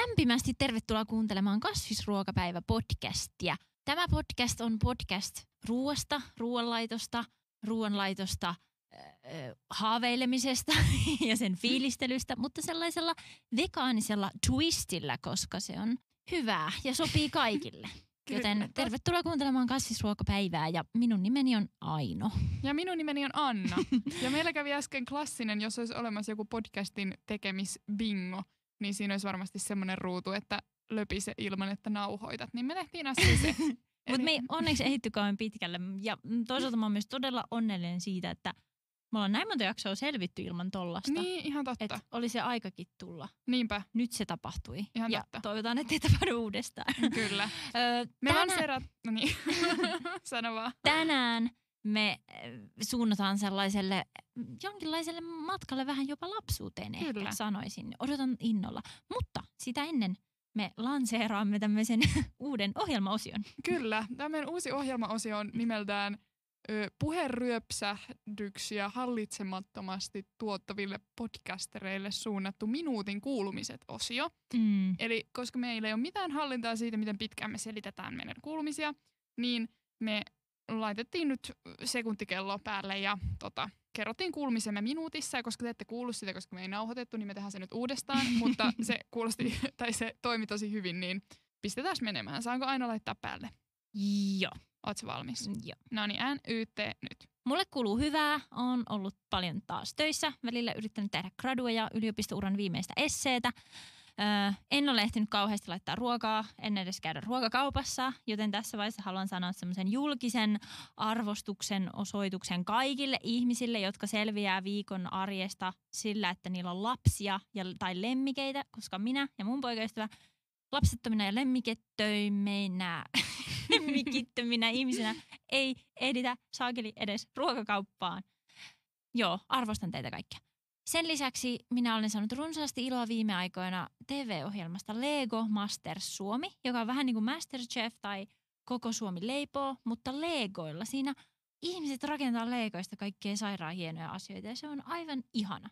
Lämpimästi tervetuloa kuuntelemaan Kasvisruokapäivä-podcastia. Tämä podcast on podcast ruoasta, ruoanlaitosta, ruoanlaitosta, äh, haaveilemisesta ja sen fiilistelystä, mutta sellaisella vegaanisella twistillä, koska se on hyvää ja sopii kaikille. Joten tervetuloa kuuntelemaan kasvisruokapäivää ja minun nimeni on Aino. Ja minun nimeni on Anna. ja meillä kävi äsken klassinen, jos olisi olemassa joku podcastin tekemisbingo, niin siinä olisi varmasti semmoinen ruutu, että löpise ilman, että nauhoitat. Niin me tehtiin äsken se. Mutta me ei onneksi ehitty kauan pitkälle. Ja toisaalta mä oon myös todella onnellinen siitä, että me ollaan näin monta jaksoa selvitty ilman tollasta. Niin, ihan totta. Että oli se aikakin tulla. Niinpä. Nyt se tapahtui. Ihan ja totta. toivotaan, että ei tapahdu uudestaan. Kyllä. Öö, Me tänään, lanseerat... No niin, sano vaan. tänään me äh, suunnataan sellaiselle mm, jonkinlaiselle matkalle vähän jopa lapsuuteen ehkä Kyllä. sanoisin. Odotan innolla. Mutta sitä ennen me lanseeraamme tämmöisen uuden ohjelmaosion. Kyllä. Tämä meidän uusi ohjelmaosio on nimeltään ö, puheryöpsähdyksiä hallitsemattomasti tuottaville podcastereille suunnattu minuutin kuulumiset osio. Mm. Eli koska meillä ei ole mitään hallintaa siitä, miten pitkään me selitetään meidän kuulumisia, niin me laitettiin nyt sekuntikello päälle ja tota, kerrottiin kuulumisemme minuutissa. Ja koska te ette kuullut sitä, koska me ei nauhoitettu, niin me tehdään se nyt uudestaan. mutta se kuulosti, tai se toimi tosi hyvin, niin pistetään menemään. Saanko aina laittaa päälle? Joo. Ootko valmis? Joo. No niin, NYT nyt. Mulle kuuluu hyvää. on ollut paljon taas töissä. Välillä yrittänyt tehdä gradua ja yliopistouran viimeistä esseetä. Öö, en ole ehtinyt kauheasti laittaa ruokaa, en edes käydä ruokakaupassa, joten tässä vaiheessa haluan sanoa semmoisen julkisen arvostuksen osoituksen kaikille ihmisille, jotka selviää viikon arjesta sillä, että niillä on lapsia ja, tai lemmikeitä, koska minä ja mun poikaystävä lapsettomina ja lemmikettöiminä, lemmikittöminä ihmisinä ei ehditä saakeli edes ruokakauppaan. Joo, arvostan teitä kaikkia. Sen lisäksi minä olen saanut runsaasti iloa viime aikoina TV-ohjelmasta Lego Masters Suomi, joka on vähän niin kuin Masterchef tai Koko Suomi leipoo, mutta Legoilla. Siinä ihmiset rakentaa Legoista kaikkea sairaan hienoja asioita ja se on aivan ihana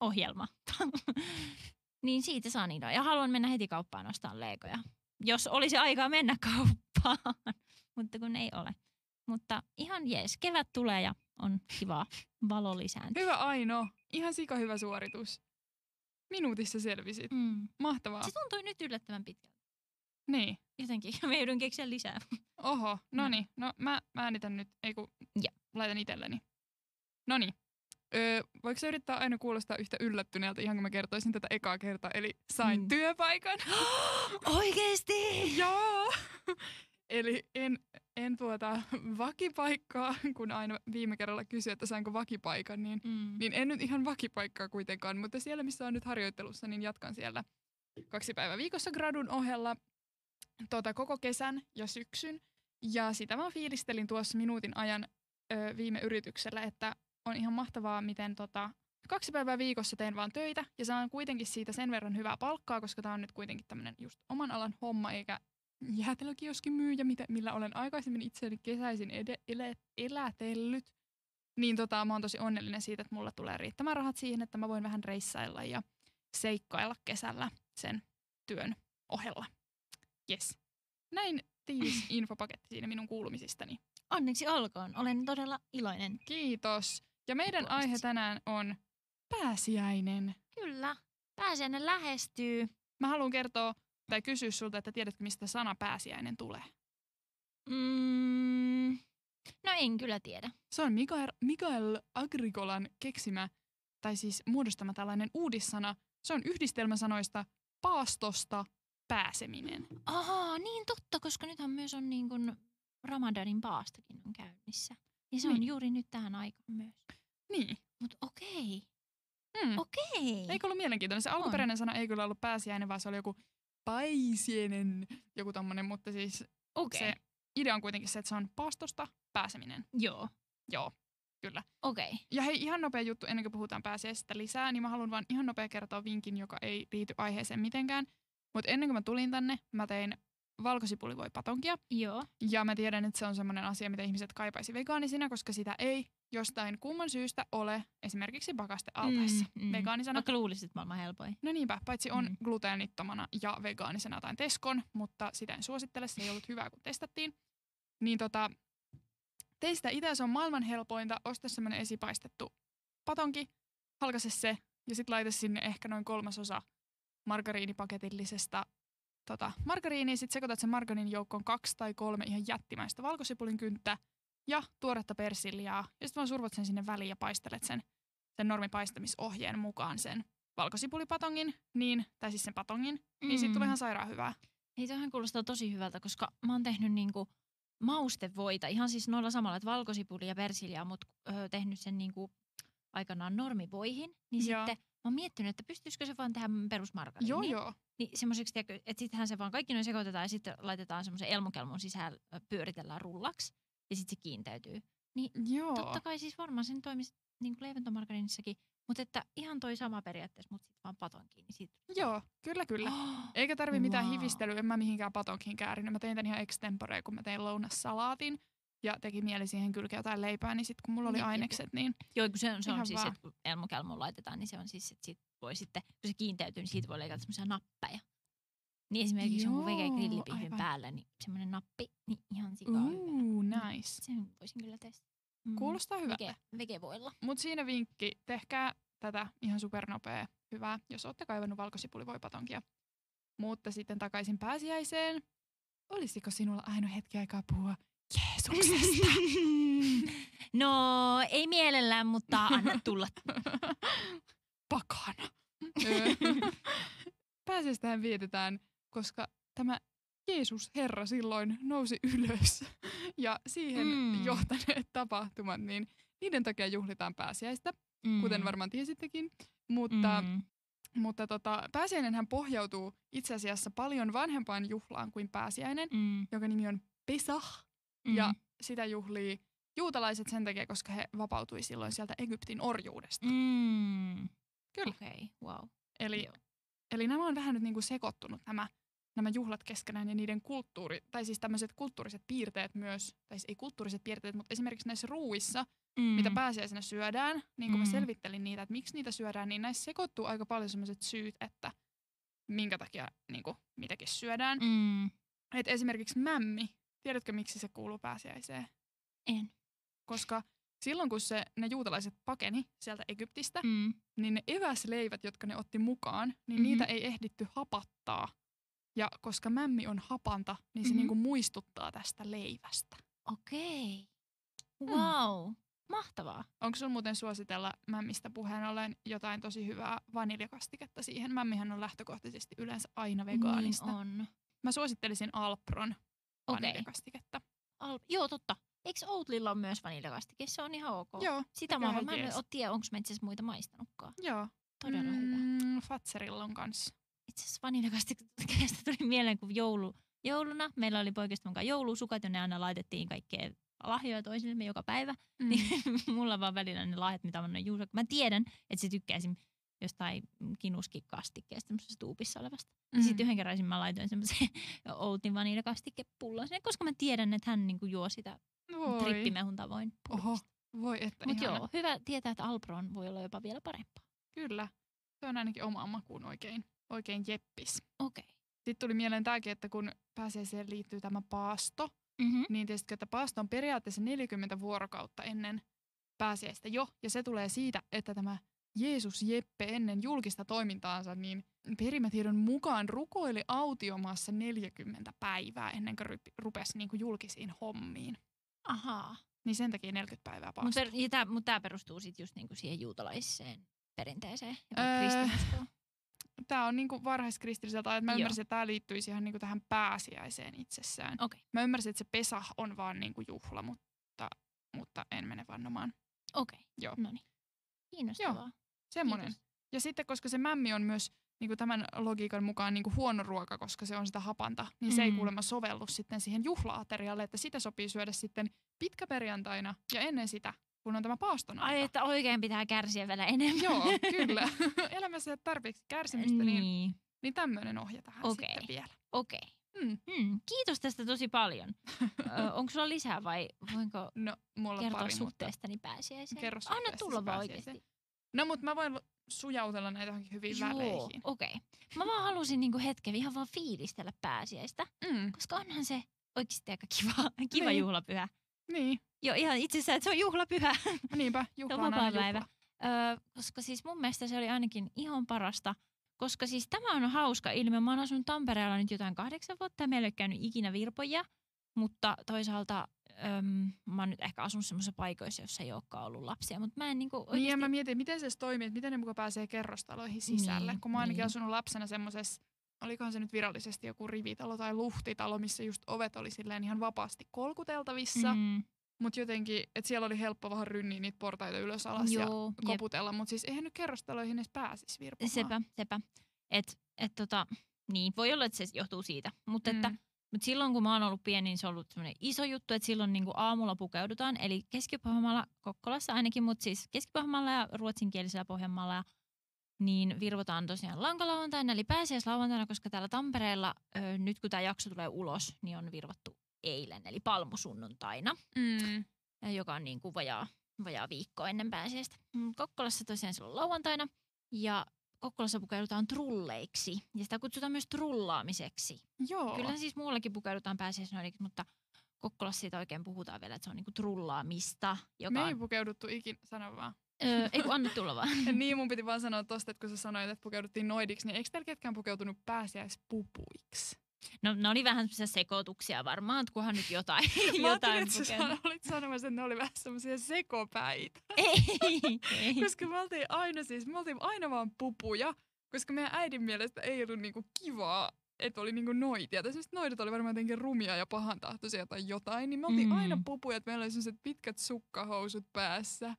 ohjelma. niin siitä saan iloa. Ja haluan mennä heti kauppaan ostamaan Legoja. Jos olisi aikaa mennä kauppaan, mutta kun ei ole. Mutta ihan jees, kevät tulee ja on kiva valo lisääntyy. Hyvä Aino. Ihan sika hyvä suoritus. Minuutissa selvisit. Mm. Mahtavaa. Se tuntui nyt yllättävän pitkältä. Niin. Jotenkin. Mä joudun keksiä lisää. Oho, no No. niin. No mä, mä äänitän nyt, ei kun Ja. laitan itselleni. No niin. Öö, voiko se yrittää aina kuulostaa yhtä yllättyneeltä, ihan kun mä kertoisin tätä ekaa kertaa, eli sain Mm. työpaikan. Oikeesti? Joo! Eli en, en tuota vakipaikkaa, kun aina viime kerralla kysyi, että sainko vakipaikan, niin, Mm. niin en nyt ihan vakipaikkaa kuitenkaan, mutta siellä missä on nyt harjoittelussa, niin jatkan siellä kaksi päivää viikossa gradun ohella tuota, koko kesän ja syksyn. Ja sitä mä fiilistelin tuossa minuutin ajan ö, viime yrityksellä, että on ihan mahtavaa, miten tota, kaksi päivää viikossa teen vaan töitä ja saan kuitenkin siitä sen verran hyvää palkkaa, koska tämä on nyt kuitenkin tämmöinen just oman alan homma eikä jäätelökioskin myyjä, mitä, millä olen aikaisemmin itseäni kesäisin ede, ele, elätellyt. Niin tota, mä oon tosi onnellinen siitä, että mulla tulee riittämään rahat siihen, että mä voin vähän reissailla ja seikkailla kesällä sen työn ohella. Yes. Näin tiivis infopaketti siinä minun kuulumisistani. Onneksi olkoon. Olen todella iloinen. Kiitos. Ja meidän Puolestasi. aihe tänään on pääsiäinen. Kyllä. Pääsiäinen lähestyy. Mä haluan kertoa tai kysyä sulta, että tiedätkö mistä sana pääsiäinen tulee? Mm. No en kyllä tiedä. Se on Mikael, Mikael Agricolan keksimä, tai siis muodostama tällainen uudissana. Se on yhdistelmä sanoista paastosta pääseminen. Aha, niin totta, koska nythän myös on niin kuin Ramadanin paastokin on käynnissä. Ja se on Niin. juuri nyt tähän aikaan myös. Niin. Mutta okei, Hmm. okei. Eikö ollut mielenkiintoinen? Se alkuperäinen sana ei kyllä ollut pääsiäinen, vaan se oli joku paisienen, joku tommonen, mutta siis Okei, se idea on kuitenkin se, että se on paastosta pääseminen. joo, Joo, kyllä. okei. Ja hei, ihan nopea juttu ennen kuin puhutaan pääsiäisestä lisää, niin mä haluan vaan ihan nopea kertoa vinkin, joka ei liity aiheeseen mitenkään. Mutta ennen kuin mä tulin tänne, mä tein valkosipuli voi patonkia. Joo. Ja mä tiedän, että se on semmoinen asia, mitä ihmiset kaipaisi vegaanisina, koska sitä ei jostain kumman syystä ole esimerkiksi pakastealtaissa Mm, mm. vegaanisena. Vaikka luulisit, että maailman helpoin. No niinpä, paitsi on Mm. gluteenittomana ja vegaanisena jotain Teskon, mutta sitä en suosittele, se ei ollut hyvää, kun testattiin. Niin tota, teistä itse se on maailman helpointa, osta semmoinen esipaistettu patonki, halkaise se ja sitten laita sinne ehkä noin kolmasosa margariinipaketillisesta tota, margariiniä. Sitten sekoitat sen margariinin joukkoon kaksi tai kolme ihan jättimäistä valkosipulin kynttä ja tuoretta persiljaa. Ja sitten vaan survot sen sinne väliin ja paistelet sen, sen normipaistamisohjeen mukaan sen valkosipulipatongin, niin, tai siis sen patongin, mm. niin siitä tulee ihan sairaan hyvää. Ei toihan kuulostaa tosi hyvältä, koska mä oon tehnyt niinku maustevoita ihan siis noilla samalla, että valkosipuli ja persilja, mutta öö, tehnyt sen niinku aikanaan normivoihin, niin Joo. sitten mä oon miettinyt, että pystyisikö se vaan tehdä perusmargariiniin. Joo, joo. Niin semmoiseksi, että sittenhän se vaan kaikki noin sekoitetaan ja sitten laitetaan semmoisen elmukelmun sisään, ö, pyöritellään rullaksi ja sitten se kiinteytyy. Joo. Totta kai siis varmaan sen toimisi niin kuin leivontamargariinissakin, mutta että ihan toi sama periaatteessa, mutta sitten vaan patonkin. Niin siitä... Joo, kyllä kyllä. Oh, Eikä tarvi mitään Wow. hivistelyä, en mä mihinkään patonkiin käärinyt. Mä tein tän ihan extempore, kun mä tein lounassalaatin ja teki mieli siihen kylkeä jotain leipää, niin sitten kun mulla oli jep. ainekset, niin Joo, kun se on, se on siis, että kun elmukelmuun laitetaan, niin se on siis, että siitä voi sitten, kun se kiinteytyy, niin siitä voi leikata semmoisia nappeja. Niin esimerkiksi jonkun vege Joo, grillipihvin päällä, niin semmoinen nappi, niin ihan sikaa hyvä. Uu, nice. Sen voisin kyllä testata. Mm. Kuulostaa hyvältä. Vege, vegevoilla. Mut siinä vinkki, tehkää tätä ihan supernopea hyvää, jos olette kaivannut valkosipulivoipatonkia. Mutta sitten takaisin pääsiäiseen. Olisiko sinulla aina hetki aikaa puhua Jeesuksesta? no, ei mielellään, mutta anna tulla. Pakana. Pääsiäistähän vietetään, koska tämä Jeesus Herra silloin nousi ylös ja siihen Mm. mm. johtaneet tapahtumat, niin niiden takia juhlitaan pääsiäistä, kuten varmaan tiesittekin. Mutta Mm. Mutta tota, pääsiäinenhän pohjautuu itse asiassa paljon vanhempaan juhlaan kuin pääsiäinen, Mm. joka nimi on Pesach. Mm. Ja sitä juhlii juutalaiset sen takia, koska he vapautui silloin sieltä Egyptin orjuudesta. Mm. Kyllä. Okei, okay, wow. Eli, Joo. eli nämä on vähän nyt niinku sekoittunut nämä, nämä juhlat keskenään ja niiden kulttuuri, tai siis tämmöiset kulttuuriset piirteet myös, tai siis ei kulttuuriset piirteet, mutta esimerkiksi näissä ruuissa, Mm. mitä pääsiäisenä syödään, niin kun mä Mm. selvittelin niitä, että miksi niitä syödään, niin näissä sekoittuu aika paljon sellaiset syyt, että minkä takia niin kuin, mitäkin syödään. Mm. Et esimerkiksi mämmi, tiedätkö miksi se kuuluu pääsiäiseen? En. Koska silloin kun se, ne juutalaiset pakeni sieltä Egyptistä, Mm. niin ne eväsleivät, jotka ne otti mukaan, niin Mhm. mm-hmm. niitä ei ehditty hapattaa. Ja koska mämmi on hapanta, niin se Mhm. mm-hmm. niinku muistuttaa tästä leivästä. Okei. Mm. Wow. Mahtavaa. Onko sun muuten suositella mämmistä puheen ollen jotain tosi hyvää vaniljakastiketta siihen? Mämmihän on lähtökohtaisesti yleensä aina vegaanista. Niin on. Mä suosittelisin Alpron vaniljakastiketta. Al- Joo, totta. Eikö Outlilla ole myös vaniljakastike? Se on ihan ok. Joo, Sitä mä, mä en ole tiedä, onko mä itse asiassa muita maistanutkaan. joo. Todella mm. hyvä. Mm, Fatserilla on kanssa. Itse asiassa vaniljakastikeesta tuli mieleen, kun joulu, jouluna meillä oli poikista mukaan joulusukat, jonne aina laitettiin kaikkea lahjoja toisillemme joka päivä. Mm. Niin mulla on vaan välillä ne lahjat, mitä mä annan Juuso. Mä tiedän, että se tykkää esim. jostain kinuskikastikkeesta, semmoisesta tuupissa olevasta. Mm. Mm. Sitten yhden kerran mä laitoin semmoisen Outin vaniljakastikepullon sinne, koska mä tiedän, että hän niinku juo sitä Voi. trippimehun tavoin. Oho, voi että Mutta ihana. joo, hyvä tietää, että Alpron voi olla jopa vielä parempaa. Kyllä. Se on ainakin omaan makuun oikein, oikein jeppis. Okei. Okay. Sitten tuli mieleen tämäkin, että kun pääsiäiseen liittyy tämä paasto, Mm-hmm. niin tietysti, että paasto on periaatteessa 40 vuorokautta ennen pääsiäistä jo. Ja se tulee siitä, että tämä Jeesus Jeppe ennen julkista toimintaansa, niin perimätiedon mukaan rukoili autiomaassa 40 päivää ennen kuin rupesi niin kuin julkisiin hommiin. Ahaa. Niin sen takia 40 päivää Mutta paasto. per, tämä mut perustuu sitten just niinku siihen juutalaiseen perinteeseen ja Öö. Tämä on niin kuin varhaiskristilliseltä että mä Joo. ymmärsin, että tämä liittyisi ihan niin kuin tähän pääsiäiseen itsessään. Okei. Mä ymmärsin, että se Pesah on vaan niin kuin juhla, mutta, mutta en mene vannomaan. Okei. Joo. No niin. Kiinnostavaa. Semmoinen. Kiitos. Ja sitten, koska se mämmi on myös niin kuin tämän logiikan mukaan niin kuin huono ruoka, koska se on sitä hapanta, niin se ei Mm. kuulemma sovellu sitten siihen juhlaaterialle, että sitä sopii syödä sitten pitkäperjantaina ja ennen sitä, kun on tämä paaston aika. Ai, että oikein pitää kärsiä vielä enemmän. Joo, kyllä. Elämässä ei tarpeeksi kärsimistä, niin, niin. niin tämmöinen ohje tähän Okei. sitten vielä. Okei. Mm. Hmm, kiitos tästä tosi paljon. Ö, onko sulla lisää vai voinko No, mulla kertoa pari, mutta suhteestani pääsiäiseen? kerro Anna tulla vaan oikeasti. No, mutta mä voin sujautella näitä johonkin hyviin Joo, väleihin. okei. Okay. Mä vaan halusin niinku hetken ihan vaan fiilistellä pääsiäistä, Mm, koska onhan se oikeasti aika kiva, kiva Niin. juhlapyhä. Niin, Joo, ihan itse asiassa, että se on juhlapyhä. niinpä, Se juhla on juhla. Öö, koska siis mun mielestä se oli ainakin ihan parasta. Koska siis tämä on hauska ilmiö. Mä oon asunut Tampereella nyt jotain kahdeksan vuotta ja meillä ei ole käynyt ikinä virpoja. Mutta toisaalta öm, mä oon nyt ehkä asunut semmoisissa paikoissa, joissa ei olekaan ollut lapsia. Mutta mä en niinku oikeasti... Niin ja mä mietin, miten se toimii, että miten ne muka pääsee kerrostaloihin sisälle. Niin, Kun mä oon ainakin niin. asunut lapsena semmoisessa, olikohan se nyt virallisesti joku rivitalo tai luhtitalo, missä just ovet oli silleen ihan vapaasti kolkuteltavissa. Mm. Mm, Mutta jotenkin, että siellä oli helppo vähän rynniä niitä portaita ylös alas ja joo, jep. koputella. Mutta siis eihän nyt kerrostaloihin edes pääsisi virpomaan. Sepä, sepä. Et, et tota, niin, voi olla, että se johtuu siitä. Mutta että Mm. Mutta silloin kun mä oon ollut pieni, niin se on ollut semmoinen iso juttu, että silloin niin aamulla pukeudutaan. Eli keski Kokkolassa ainakin, mutta siis keski ja ruotsinkielisellä Pohjanmaalla. Ja, niin virvotaan tosiaan lankalauantaina, eli pääsiäislauantaina, koska täällä Tampereella, ö, nyt kun tämä jakso tulee ulos, niin on virvattu eilen, eli palmusunnuntaina, Mm. joka on niin kuin vajaa, vajaa viikko ennen pääsiäistä. Mm, Kokkolassa tosiaan silloin lauantaina, ja Kokkolassa pukeudutaan trulleiksi, ja sitä kutsutaan myös trullaamiseksi. Joo. Kyllä siis muuallakin pukeudutaan pääsiäisnoidiksi, mutta Kokkolassa siitä oikein puhutaan vielä, että se on niinku trullaamista, joka Me ei pukeuduttu ikinä, sano vaan. Öö, ei kun anna tulla vaan. niin, mun piti vaan sanoa tosta, että kun sä sanoit, että pukeuduttiin noidiksi, niin eikö teillä ketkään pukeutunut pääsiäispupuiksi? No ne oli vähän semmoisia sekoituksia varmaan, että kunhan nyt jotain, Mä jotain ajattelin, että sä olit sanomassa, että ne oli vähän semmoisia sekopäitä. Ei, ei. koska me oltiin aina siis, me oltiin aina vaan pupuja, koska meidän äidin mielestä ei ollut niinku kivaa, että oli niinku noitia. Tai siis noidat oli varmaan jotenkin rumia ja pahantahtoisia tai jotain, niin me oltiin Mm. aina pupuja, että meillä oli sellaiset pitkät sukkahousut päässä.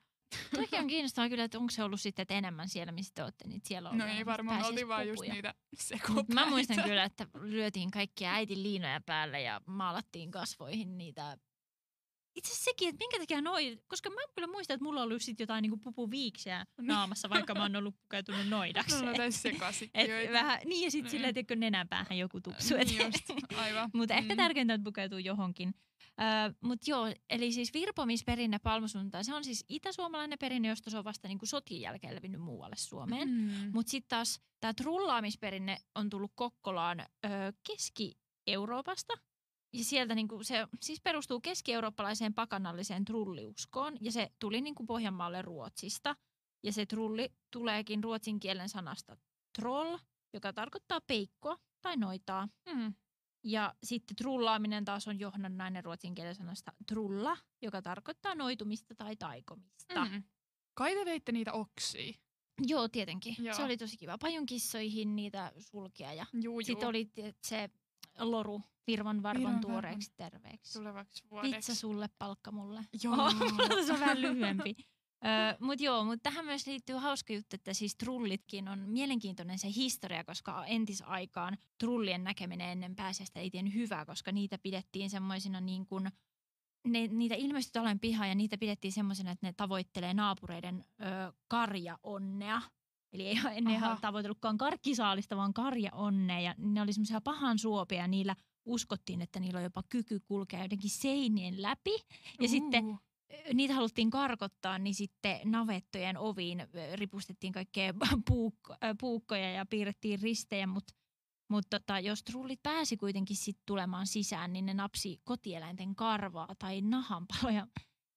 Toikin on kiinnostavaa kyllä, että onko se ollut sitten että enemmän siellä, missä te olette, niin siellä on No ollut ei varmaan, oltiin vaan just niitä sekopäitä. Mä muistan kyllä, että lyötiin kaikkia äitin liinoja päälle ja maalattiin kasvoihin niitä. Itse asiassa sekin, että minkä takia noin, koska mä kyllä muistan, että mulla on ollut sit jotain niinku pupuviiksiä naamassa, vaikka mä oon ollut pukeutunut noidaksi. No, no sekasikkiöitä. vähän, niin ja sitten Niin. silleen, että nenänpäähän joku tupsu. Niin just, aivan. Mutta ehkä Mm. tärkeintä on, että pukeutuu johonkin. Öö, Mutta joo, eli siis virpomisperinne palmusunnuntai, se on siis itäsuomalainen perinne, josta se on vasta niinku sotien jälkeen levinnyt muualle Suomeen. Mm. Mutta sitten taas tämä trullaamisperinne on tullut Kokkolaan ö, Keski-Euroopasta. Ja sieltä niinku se siis perustuu keski-eurooppalaiseen pakanalliseen trulliuskoon. Ja se tuli niinku Pohjanmaalle Ruotsista. Ja se trulli tuleekin ruotsin kielen sanasta troll, joka tarkoittaa peikkoa tai noitaa. Mm. Ja sitten trullaaminen taas on johdannainen ruotsin kielen sanasta trulla, joka tarkoittaa noitumista tai taikomista. Mm. Kai te veitte niitä oksia. Joo, tietenkin. Joo. Se oli tosi kiva. Pajunkissoihin niitä sulkia ja Juu, sitten oli se loru Virvan varvan Virvan tuoreeksi terveeksi. tulevaksi vuodeksi. Pizza sulle, palkka mulle. Joo. se on vähän lyhyempi. Öö, mutta joo, mutta tähän myös liittyy hauska juttu, että siis trullitkin on mielenkiintoinen se historia, koska entisaikaan trullien näkeminen ennen pääsiäistä ei tiennyt hyvää, koska niitä pidettiin semmoisina niin kuin, ne, niitä ilmestyi talojen pihaan ja niitä pidettiin semmoisena, että ne tavoittelee naapureiden ö, karjaonnea. Eli ei Aha. ihan tavoitellutkaan karkkisaalista, vaan karjaonnea. Ja ne oli semmoisia pahan suopia ja niillä uskottiin, että niillä on jopa kyky kulkea jotenkin seinien läpi. Ja sitten Uu. ö, niitä haluttiin karkottaa, niin sitten navettojen oviin ripustettiin kaikkea puukko, puukkoja ja piirrettiin ristejä, mutta mut tota, jos trullit pääsi kuitenkin sit tulemaan sisään, niin ne napsi kotieläinten karvaa tai nahanpaloja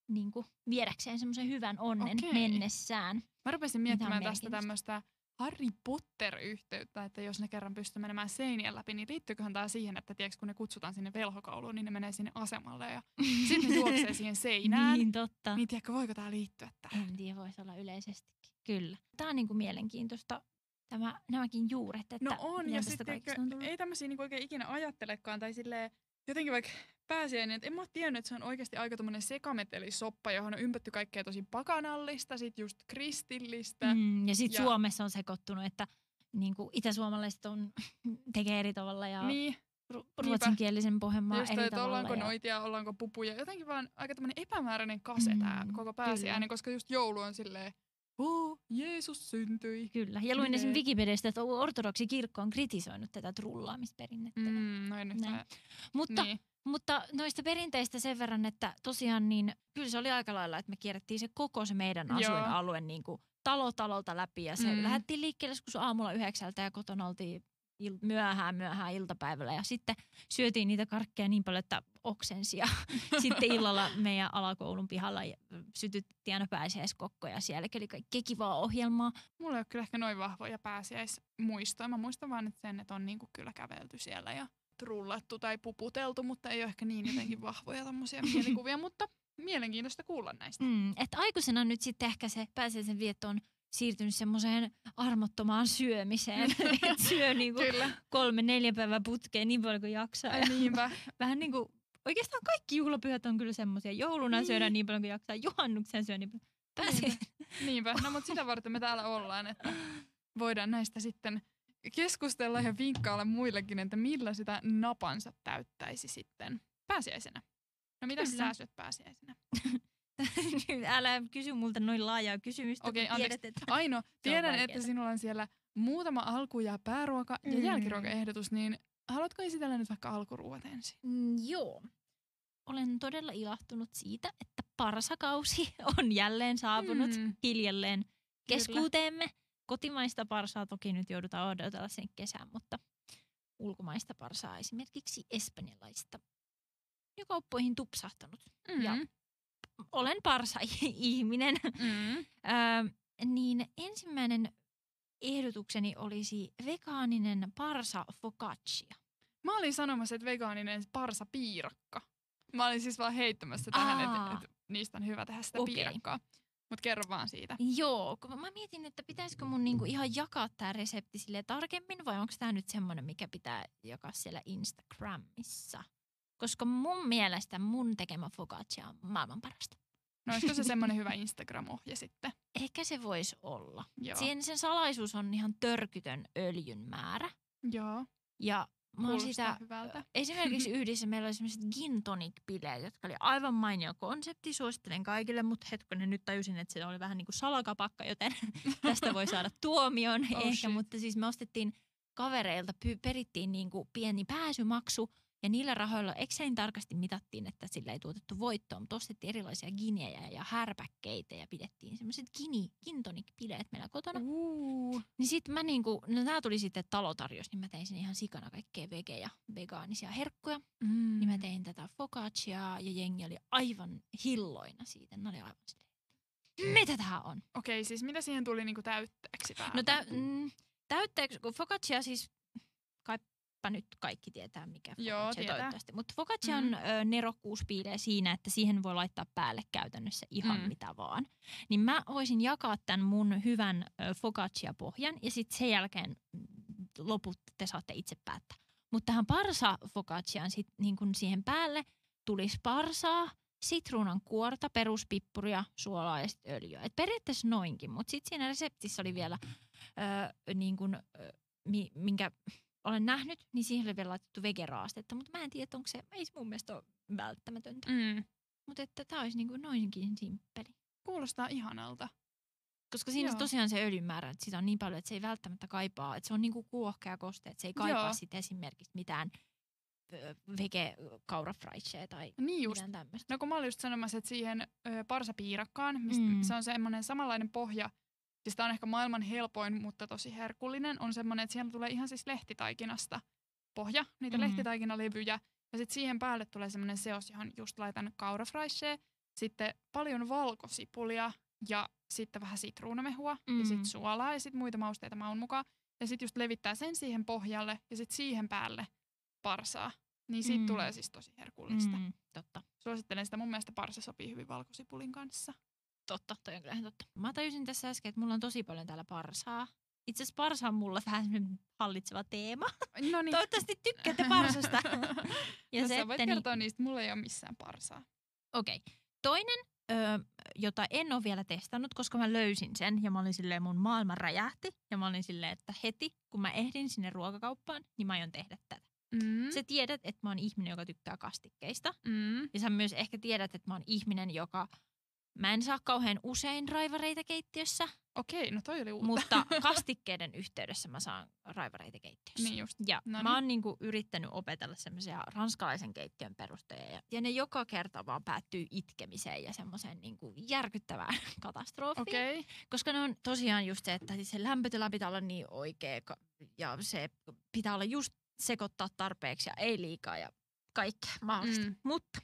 niin kuin viedäkseen semmoisen hyvän onnen Okei. mennessään. Mä rupesin on miettimään tästä tämmöistä Harry Potter-yhteyttä, että jos ne kerran pystyy menemään seinien läpi, niin liittyyköhän tämä siihen, että tiedätkö, kun ne kutsutaan sinne velhokouluun, niin ne menee sinne asemalle ja sitten ne juoksee siihen seinään. Niin totta. Niin tiedätkö, voiko tämä liittyä tähän? En tiedä, voisi olla yleisestikin. Kyllä. Tämä on niin kuin mielenkiintoista, tämä, nämäkin juuret, että No on, ja sitten ei tämmöisiä niinku oikein ikinä ajattelekaan, tai silleen, jotenkin vaikka pääsiäinen, että en mä ole tiennyt, että se on oikeasti aika tommonen sekametelisoppa, johon on ympätty kaikkea tosi pakanallista, sit just kristillistä. Mm, ja sitten Ja- Suomessa on sekoittunut, että niin kuin itäsuomalaiset on, tekee eri tavalla ja Niin, ru- ruotsinkielisen Pohjanmaan just eri tavalla. ollaanko ja... noitia, ollaanko pupuja. Jotenkin vaan aika tämmöinen epämääräinen kase Mm, tää koko pääsiäinen, kyllä. koska just joulu on silleen oh, Jeesus syntyi. Kyllä. Ja luin esimerkiksi Wikipediasta, että ortodoksi kirkko on kritisoinut tätä trullaamisperinnettä. Mm, no en Näin. yhtään. Mutta, Niin. mutta noista perinteistä sen verran, että tosiaan niin kyllä se oli aika lailla, että me kierrettiin se koko se meidän asuinalue niin kuin talo talolta läpi. Ja se mm. lähdettiin liikkeelle joskus aamulla yhdeksältä ja kotona oltiin il- myöhään myöhään iltapäivällä. Ja sitten syötiin niitä karkkeja niin paljon, että oksensi. Ja sitten illalla meidän alakoulun pihalla sytyttiin aina pääsiäiskokkoja siellä. Eli kaikkea kivaa ohjelmaa. Mulla ei ole kyllä ehkä noin vahvoja pääsiäismuistoja. Mä muistan vaan että sen, että on niinku kyllä kävelty siellä ja trullattu tai puputeltu, mutta ei ole ehkä niin jotenkin vahvoja tämmöisiä mielikuvia, mutta mielenkiintoista kuulla näistä. Mm, että aikuisena nyt sitten ehkä se pääsiäisen vietto on siirtynyt semmoiseen armottomaan syömiseen. Et syö niinku Kyllä. kolme, neljä päivää putkeen niin paljon kuin jaksaa. Ai niinpä. vähän niin kuin, oikeastaan kaikki juhlapyhät on kyllä semmoisia. Jouluna Niin. syödään niin paljon kuin jaksaa, juhannuksen syö niin paljon. Pääsiäisen. Niinpä. No mutta sitä varten me täällä ollaan, että voidaan näistä sitten keskustella ja vinkkailla muillekin, että millä sitä napansa täyttäisi sitten pääsiäisenä. No mitä sä syöt pääsiäisenä? Älä kysy multa noin laajaa kysymystä, Okei, anteeksi. tiedät, että... Aino, tiedän, että sinulla on siellä muutama alku- ja pääruoka- ja Mm. jälkiruokaehdotus, niin haluatko esitellä nyt vaikka alkuruuat ensin? Mm, joo. Olen todella ilahtunut siitä, että parsakausi on jälleen saapunut Mm. hiljalleen Kyllä. keskuuteemme. Kotimaista parsaa toki nyt joudutaan odotella sen kesän, mutta ulkomaista parsaa esimerkiksi espanjalaista jo kauppoihin tupsahtanut. Mm. Ja Olen parsa-ihminen. Mm. Öö, niin ensimmäinen ehdotukseni olisi vegaaninen parsa focaccia. Mä olin sanomassa, että vegaaninen parsa piirakka. Mä olin siis vaan heittämässä tähän, että, että niistä on hyvä tehdä sitä Okei. piirakkaa. Mutta kerro vaan siitä. Joo, kun mä mietin, että pitäisikö mun niinku ihan jakaa tämä resepti sille tarkemmin vai onko tämä nyt semmoinen, mikä pitää jakaa siellä Instagramissa? Koska mun mielestä mun tekemä focaccia on maailman parasta. No olisiko se semmoinen hyvä Instagram-ohje sitten? Ehkä se voisi olla. Joo. Siihen sen salaisuus on ihan törkytön öljyn määrä. Joo. Ja mä oon sitä, hyvältä. esimerkiksi yhdessä meillä oli sellaiset gin tonic bileet, jotka oli aivan mainio konsepti. Suosittelen kaikille, mutta hetkonen nyt tajusin, että se oli vähän niin kuin salakapakka, joten tästä voi saada tuomion Oh ehkä. shit. Mutta siis me ostettiin kavereilta, perittiin niin kuin pieni pääsymaksu ja niillä rahoilla Excelin tarkasti mitattiin, että sillä ei tuotettu voittoa, mutta ostettiin erilaisia ginejä ja härpäkkeitä ja pidettiin semmoiset gini, gin tonic bileet meillä kotona. Uu. Niin sit mä niinku, no tää tuli sitten talotarjous, niin mä tein sinne ihan sikana kaikkea vege- ja vegaanisia herkkuja. Mm. Niin mä tein tätä focacciaa ja jengi oli aivan hilloina siitä. Ne oli aivan silleen, mitä tää on? Okei, siis mitä siihen tuli niinku täytteeksi päälle? No tä, mm, täytteeksi, kun focaccia siis, kaipa nyt kaikki tietää mikä Joo, focaccia tietää. toivottavasti. Mutta focaccia Mm. on ö, nerokkuus piilee siinä, että siihen voi laittaa päälle käytännössä ihan Mm. mitä vaan. Niin mä voisin jakaa tämän mun hyvän focaccia-pohjan ja sitten sen jälkeen mm, loput te saatte itse päättää. Mutta tähän parsa focacciaan sit, niin kun siihen päälle tulisi parsaa, sitruunan kuorta, peruspippuria, suolaa ja sitten öljyä. Et periaatteessa noinkin, mutta sitten siinä reseptissä oli vielä, öö, niin kun, öö, mi, minkä olen nähnyt, niin siihen oli vielä laitettu vegeraastetta, mutta mä en tiedä, onko se, ei se mun mielestä ole välttämätöntä. Mm. Mutta että tämä olisi niin kuin noinkin simppeli. Kuulostaa ihanalta. Koska siinä Joo. on tosiaan se öljyn määrä, että sitä on niin paljon, että se ei välttämättä kaipaa, että se on niin kuin kuohkea koste, että se ei kaipaa Joo. sitten esimerkiksi mitään vege kaurafraichea tai Niin just. mitään tämmöistä. No kun mä olin just sanomassa, että siihen ö, parsapiirakkaan, mistä mm. se on semmoinen samanlainen pohja, siis tää on ehkä maailman helpoin, mutta tosi herkullinen, on semmoinen, että siellä tulee ihan siis lehtitaikinasta pohja, niitä Mm. mm. lehtitaikinalevyjä, ja sitten siihen päälle tulee semmoinen seos, johon just laitan kaurafraishea, sitten paljon valkosipulia ja sitten vähän sitruunamehua mm. Mm. ja sitten suolaa ja sitten muita mausteita maun mukaan. Ja sitten just levittää sen siihen pohjalle ja sitten siihen päälle parsaa. Niin siitä Mm. tulee siis tosi herkullista. Mm, totta. Suosittelen sitä. Mun mielestä parsa sopii hyvin valkosipulin kanssa. Totta, toi on kyllä ihan totta. Mä tajusin tässä äsken, että mulla on tosi paljon täällä parsaa. Itse asiassa parsa on mulla vähän hallitseva teema. No niin. Toivottavasti tykkäätte parsasta. ja no, sä voit sitten, kertoa niistä. Mulla ei ole missään parsaa. Okei. Toinen, ö, jota en ole vielä testannut, koska mä löysin sen ja mä olin silleen, mun maailma räjähti. Ja mä olin silleen, että heti kun mä ehdin sinne ruokakauppaan, niin mä aion tehdä tätä. Mm. Sä tiedät, että mä oon ihminen, joka tykkää kastikkeista. Mm. Ja sä myös ehkä tiedät, että mä oon ihminen, joka... Mä en saa kauhean usein raivareita keittiössä. Okei, no toi oli uutta. mutta kastikkeiden yhteydessä mä saan raivareita keittiössä. Niin just. Ja No mä niin. oon niinku yrittänyt opetella semmoisia ranskalaisen keittiön perusteja. Ja, ja ne joka kerta vaan päättyy itkemiseen ja semmoiseen niinku järkyttävään katastrofiin. Okei. Okay. Koska ne on tosiaan just se, että siis se lämpötila pitää olla niin oikea ja se pitää olla just sekoittaa tarpeeksi ja ei liikaa ja kaikkea mahdollista. Mm. Mutta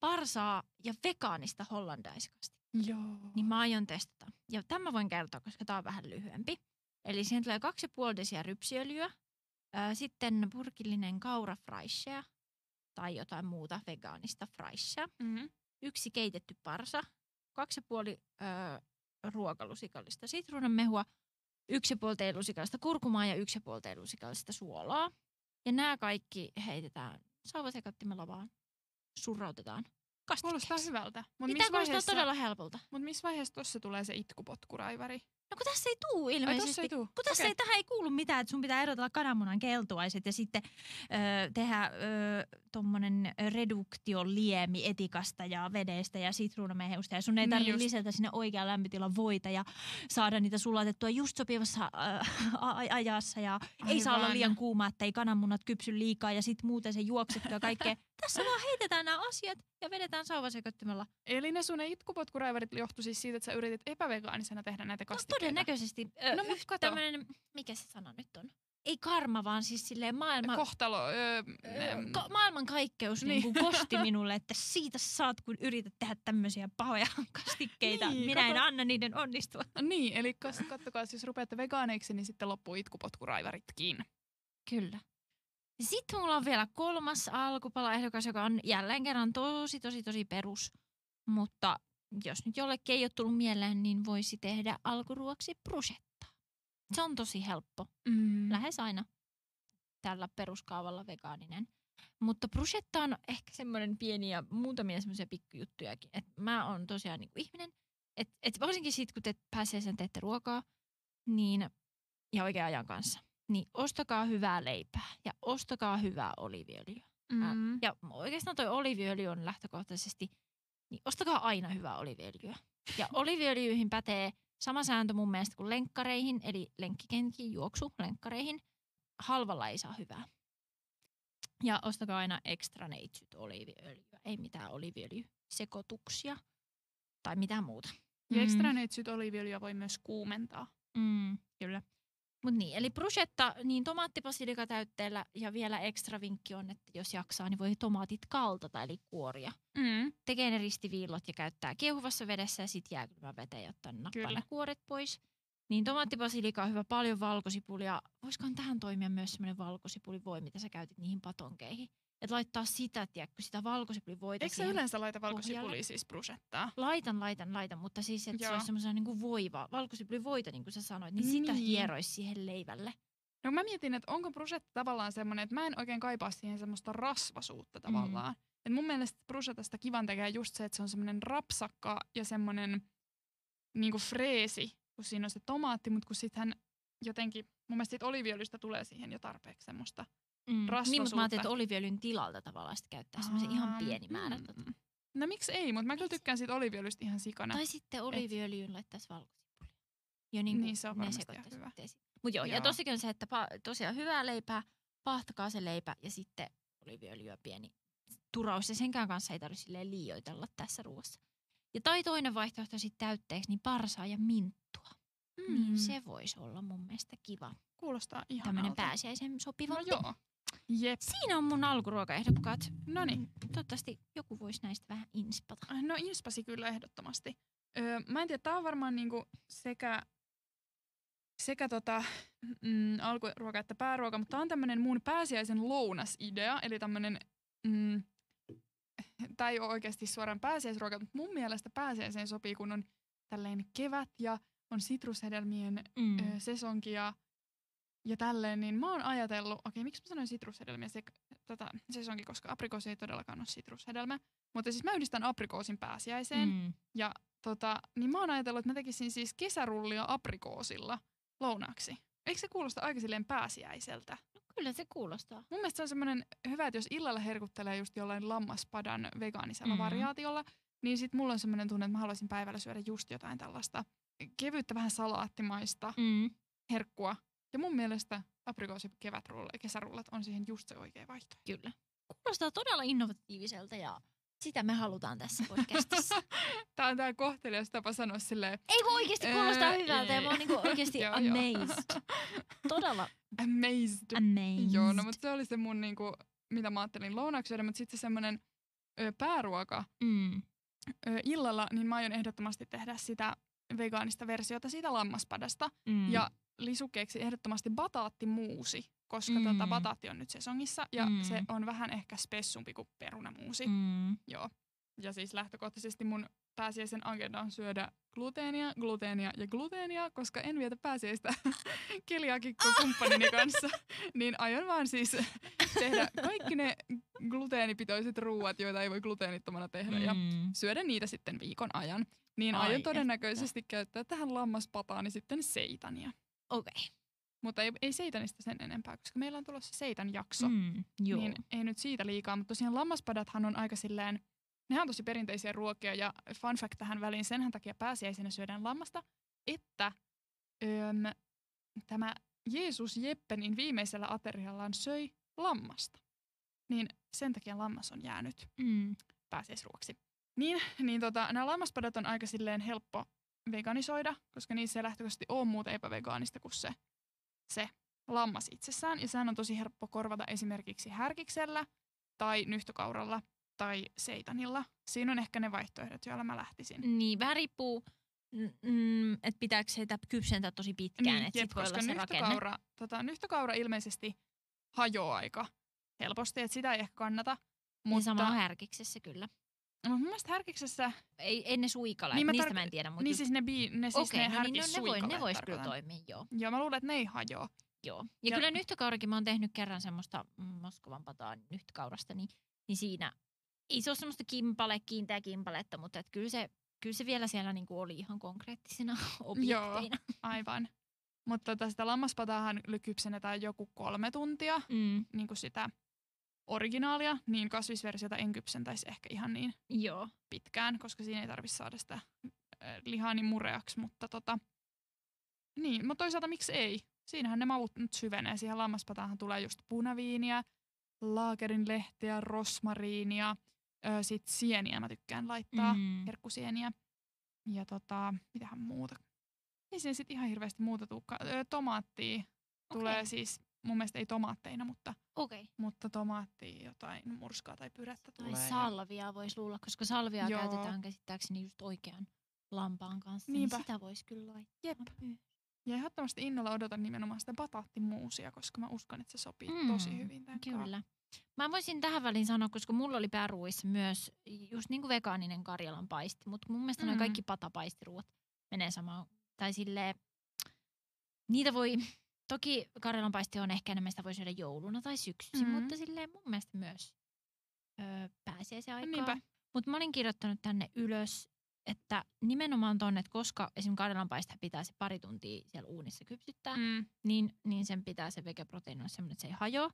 parsaa ja vegaanista hollandaiskasti, Joo. niin mä aion testata. Ja tämä voin kertoa, koska tämä on vähän lyhyempi. Eli siihen tulee 2,5 desia rypsiöljyä, ää, sitten purkillinen kaurafraishea tai jotain muuta vegaanista fraishea, Mm-hmm. yksi keitetty parsa, kaksi puoli ruokalusikallista sitruunanmehua, yksi ja puoli teelusikallista kurkumaa ja yksi ja puoli teelusikallista suolaa. Ja nämä kaikki heitetään sauvasekattimella vaan, surrautetaan kastikkeeksi. Kuulostaa hyvältä. Mutta Niin tämä kuulostaa vaiheessa, todella helpolta. mut missä vaiheessa tuossa tulee se itkupotkuraivari? No kun tässä ei tuu Ai ilmeisesti. tossa ei tuu? Kun tässä Okei. ei, tähän ei kuulu mitään, että sun pitää erotella kananmunan keltuaiset ja sitten ö, tehdä ö, tommonen reduktioliemi etikasta ja vedestä ja sitruunamehusta. Ja sun ei Niin tarvitse just. lisätä sinne oikean lämpötilan voita ja saada niitä sulatettua just sopivassa ö, a- ajassa. Ja ei saa olla Aivan. liian kuuma, että ei kananmunat kypsy liikaa ja sitten muuten se juoksettu ja kaikkea. Tässä vaan heitetään nämä asiat ja vedetään sauvasekoittimella. Eli ne sun itkupotkuraivarit johtu siis siitä, että sä yritit epävegaanisena tehdä näitä No kastikkeita. todennäköisesti. Ö, No, yh- tämmönen, mikä se sana nyt on? Ei karma, vaan siis silleen maailma... Kohtalo. Öö, Öö, ähm, ka- maailmankaikkeus Niin. niin. kosti minulle, että siitä saat, kun yrität tehdä tämmöisiä pahoja kastikkeita. Niin, Minä en kato. anna niiden onnistua. niin, eli kattokaa, jos rupeatte vegaaneiksi, niin sitten loppuu itkupotkuraivaritkin. Kyllä. Sitten mulla on vielä kolmas alkupalaehdokas, joka on jälleen kerran tosi, tosi, tosi perus. Mutta jos nyt jollekin ei ole tullut mieleen, niin voisi tehdä alkuruoksi bruschettaa. Se on tosi helppo. Mm. lähes aina tällä peruskaavalla vegaaninen. Mutta bruschetta on ehkä semmoinen pieni ja muutamia semmoisia pikkujuttujakin. Et mä oon tosiaan niinku ihminen, että et varsinkin sit kun te pääsiäisen teette ruokaa, niin, ja oikean ajan kanssa, niin ostakaa hyvää leipää ja ostakaa hyvää oliiviöljyä. Mm. Ja oikeastaan toi oliiviöljy on lähtökohtaisesti, niin ostakaa aina hyvää oliiviöljyä. Ja oliiviöljyihin pätee sama sääntö mun mielestä kuin lenkkareihin, eli lenkkikenkiin, juoksu lenkkareihin. Halvalla ei saa hyvää. Ja ostakaa aina extra neitsyt oliiviöljyä, ei mitään oliiviöljysekoituksia tai mitään muuta. Ja extra neitsyt oliiviöljyä voi myös kuumentaa. Mm, kyllä. Mut niin, eli bruschetta niin tomaattipasilika täytteellä ja vielä ekstra vinkki on, että jos jaksaa, niin voi tomaatit kaltata eli kuoria. Mm. Tekee ne ristiviillot ja käyttää kiehuvassa vedessä ja sitten jääkylmän veteen, jotta nappaa ne kuoret pois. Niin tomaattipasilika on hyvä, paljon valkosipulia. Voisikohan tähän toimia myös semmoinen valkosipulivoi, mitä sä käytit niihin patonkeihin? Että laittaa sitä, tiedätkö, sitä valkosipulivoita Eikö sä yleensä laita pohjalle? valkosipulia siis bruschettaa? Laitan, laitan, laitan, mutta siis, että se Joo. olisi semmoisena niin voiva, valkosipulivoita, niin kuin sä sanoit, niin sitä Niin. hieroisi siihen leivälle. No mä mietin, että onko bruschetta tavallaan semmoinen, että mä en oikein kaipaa siihen semmoista rasvasuutta tavallaan. Mm. Et mun mielestä bruschettasta kivan tekee just se, että se on semmoinen rapsakka ja semmoinen niinku freesi, kun siinä on se tomaatti, mutta kun sittenhän jotenkin, mun mielestä siitä oliviöljystä tulee siihen jo tarpeeksi semmoista. Mm. Niin, mutta mä Rasvasuutta. ajattelin, että oliviöljyn tilalta tavallaan sitä käyttää semmoisen ihan Aa, pieni määrä. tota. mm. No miksi ei, mutta mä kyllä tykkään siitä oliviöljystä ihan sikana. Tai sitten oliviöljyyn laittaisi valkosipulia. Jo niin, Niin, se on ne varmasti hyvä. yhteen. Mut joo, ja Joo. tosikin on se, että pa- tosiaan hyvää leipää, pahtakaa se leipä ja sitten oliviöljyä pieni turaus. Ja senkään kanssa ei tarvitse liioitella tässä ruoassa. Ja tai toinen vaihtoehto sitten täytteeksi, niin parsaa ja minttua. Mm. Niin se voisi olla mun mielestä kiva. kuulostaa ihan Tämmöinen pääsiäisen sopiva. No joo. Jep. Siinä on mun alkuruokaehdokkaat. Noniin. Mm, Toivottavasti joku voisi näistä vähän inspata. No inspasi kyllä ehdottomasti. Öö, mä en tiedä, tää on varmaan niinku sekä, sekä tota, mm, alkuruoka että pääruoka, mutta tää on tämmönen mun pääsiäisen lounasidea, eli tämmönen, mm, tää ei ole oikeasti suoraan pääsiäisruoka, mutta mun mielestä pääsiäiseen sopii, kun on tälleen kevät ja on sitrushedelmien Mm. ö, sesonki ja, ja tälleen, niin mä oon ajatellut, okei, miksi mä sanoin sitrushedelmiä se, tätä sesonki, koska aprikoosi ei todellakaan ole sitrushedelmä, mutta siis mä yhdistän aprikoosin pääsiäiseen, mm. Ja tota, niin mä oon ajatellut, että mä tekisin siis kesärullia aprikoosilla lounaaksi. Eikö se kuulosta aika silleen pääsiäiseltä? No, kyllä se kuulostaa. Mun mielestä se on semmoinen hyvä, että jos illalla herkuttelee just jollain lammaspadan vegaanisella mm. Variaatiolla, niin sit mulla on semmoinen tunne, että mä haluaisin päivällä syödä just jotain tällaista kevyttä vähän salaattimaista Mm. herkkua. Ja mun mielestä aprikoosi kevätrullat ja kesärullat on siihen just se oikea vaihtoehto. Kyllä. Kuulostaa todella innovatiiviselta ja sitä me halutaan tässä podcastissa. Tää on tää kohtelias tapa sanoa silleen, Ei kun oikeasti kuulostaa Öö, hyvältä ja mä oon niinku oikeasti Joo, amazed. Todella amazed. amazed. Joo, no mutta se oli se mun niinku, mitä mä ajattelin lounaaksi syödä, mutta sitten se semmonen ö, pääruoka mm. ö, illalla, niin mä aion ehdottomasti tehdä sitä vegaanista versiota siitä lammaspadasta. Mm. Ja lisukkeeksi ehdottomasti bataattimuusi, koska Mm. tota, bataatti on nyt sesongissa ja Mm. se on vähän ehkä spessumpi kuin perunamuusi. Mm. Joo. Ja siis lähtökohtaisesti mun pääsiäisen agenda on syödä gluteenia, gluteenia ja gluteenia, koska en vietä pääsiäistä keliakikko kumppanini kanssa. Niin aion vaan siis tehdä kaikki ne gluteenipitoiset ruuat, joita ei voi gluteenittomana tehdä. Ja Mm. syödä niitä sitten viikon ajan. Niin Ai aion todennäköisesti käyttää tähän lammaspataani sitten seitania. Okei. Okay. Mutta ei, ei seitanista sen enempää, koska meillä on tulossa seitan jakso. Mm. Joo. Niin ei nyt siitä liikaa, mutta tosiaan lammaspadathan on aika silleen, nehän on tosi perinteisiä ruokia ja fun fact tähän väliin, senhän takia pääsiäisenä syödään lammasta, että öm, tämä Jeesus Jeppenin viimeisellä ateriallaan söi lammasta. Niin sen takia lammas on jäänyt Mm. pääsiäisruoksi. Niin, niin tota, nämä lammaspadat on aika silleen helppo veganisoida, koska niissä ei lähtökohtaisesti ole muuta epävegaanista kuin se, se lammas itsessään. Ja sehän on tosi helppo korvata esimerkiksi härkiksellä tai nyhtökauralla tai seitanilla. Siinä on ehkä ne vaihtoehdot, joilla mä lähtisin. Niin, vähän riippuu, mm, että pitääkö sitä kypsentää tosi pitkään, että sit voi olla koska rakenne. nyhtökaura, tota, nyhtökaura ilmeisesti hajoaa aika helposti, että sitä ei ehkä kannata. Mutta Mutta, sama on härkiksessä kyllä. Mutta mun mielestä härkiksessä, Ei, ei ne suikale, Niin mä niistä tar- mä en tiedä. Mutta niin siis ne, bii, ne, siis Okei, ne no niin, no, ne, voi, ne vois kyllä toimia, joo. Joo, mä luulen, että ne ei hajoa. joo. Ja, Ja- kyllä nyhtökaurakin mä oon tehnyt kerran semmoista mm, Moskovan pataa nyhtökaurasta, niin, niin siinä ei se ole semmoista kimpale, kiinteä kimpaletta, mutta et kyllä, se, kyllä se vielä siellä niinku oli ihan konkreettisena objekteina. Aivan. Mutta tota, sitä lammaspataahan kypsennetään joku kolme tuntia, Mm, niin kuin sitä originaalia, niin kasvisversiota en kypsentäisi ehkä ihan niin joo. pitkään, koska siinä ei tarvitse saada sitä lihaa niin mureaksi, mutta tota, niin, mutta toisaalta miksi ei? Siinähän ne maut nyt syvenee. Siihen lammaspataahan tulee just punaviiniä, laakerinlehteä, rosmariinia, ö, sit sieniä mä tykkään laittaa, mm. Herkkusieniä. Ja tota, mitähän muuta? Ei siinä sit ihan hirveästi muuta tuukka. Ö, tomaattia tulee Okei. siis, mun mielestä ei tomaatteina, mutta. Okay. mutta tomaattia jotain murskaa tai pyrettä Tai tulee. ja- salvia voisi luulla, koska salvia Joo. käytetään käsittääkseni just oikean lampaan kanssa. Niinpä. Niin sitä voisi kyllä laittaa. Jep. Ja ehdottomasti innolla odotan nimenomaan sitä bataattimuusia, koska mä uskon, että se sopii Mm, tosi hyvin tämän. Kyllä. Mä voisin tähän väliin sanoa, koska mulla oli pääruuissa myös just niin kuin vegaaninen Karjalan paisti, mutta mun mielestä mm. Mm. noi kaikki patapaistiruot menee samaan. Tai silleen, niitä voi, toki Karjalan paisti on ehkä enemmän sitä voi syödä jouluna tai syksyisin, Mm. mm. mutta silleen mun mielestä myös öö, pääsiäisen aikaan. Niinpä. Mutta mä olin kirjoittanut tänne ylös, että nimenomaan tonne, että koska esimerkiksi Karjalan paista pitää se pari tuntia siellä uunissa kypsyttää, Mm. niin, niin sen pitää se vegeproteiini olla semmoinen, että se ei hajoa.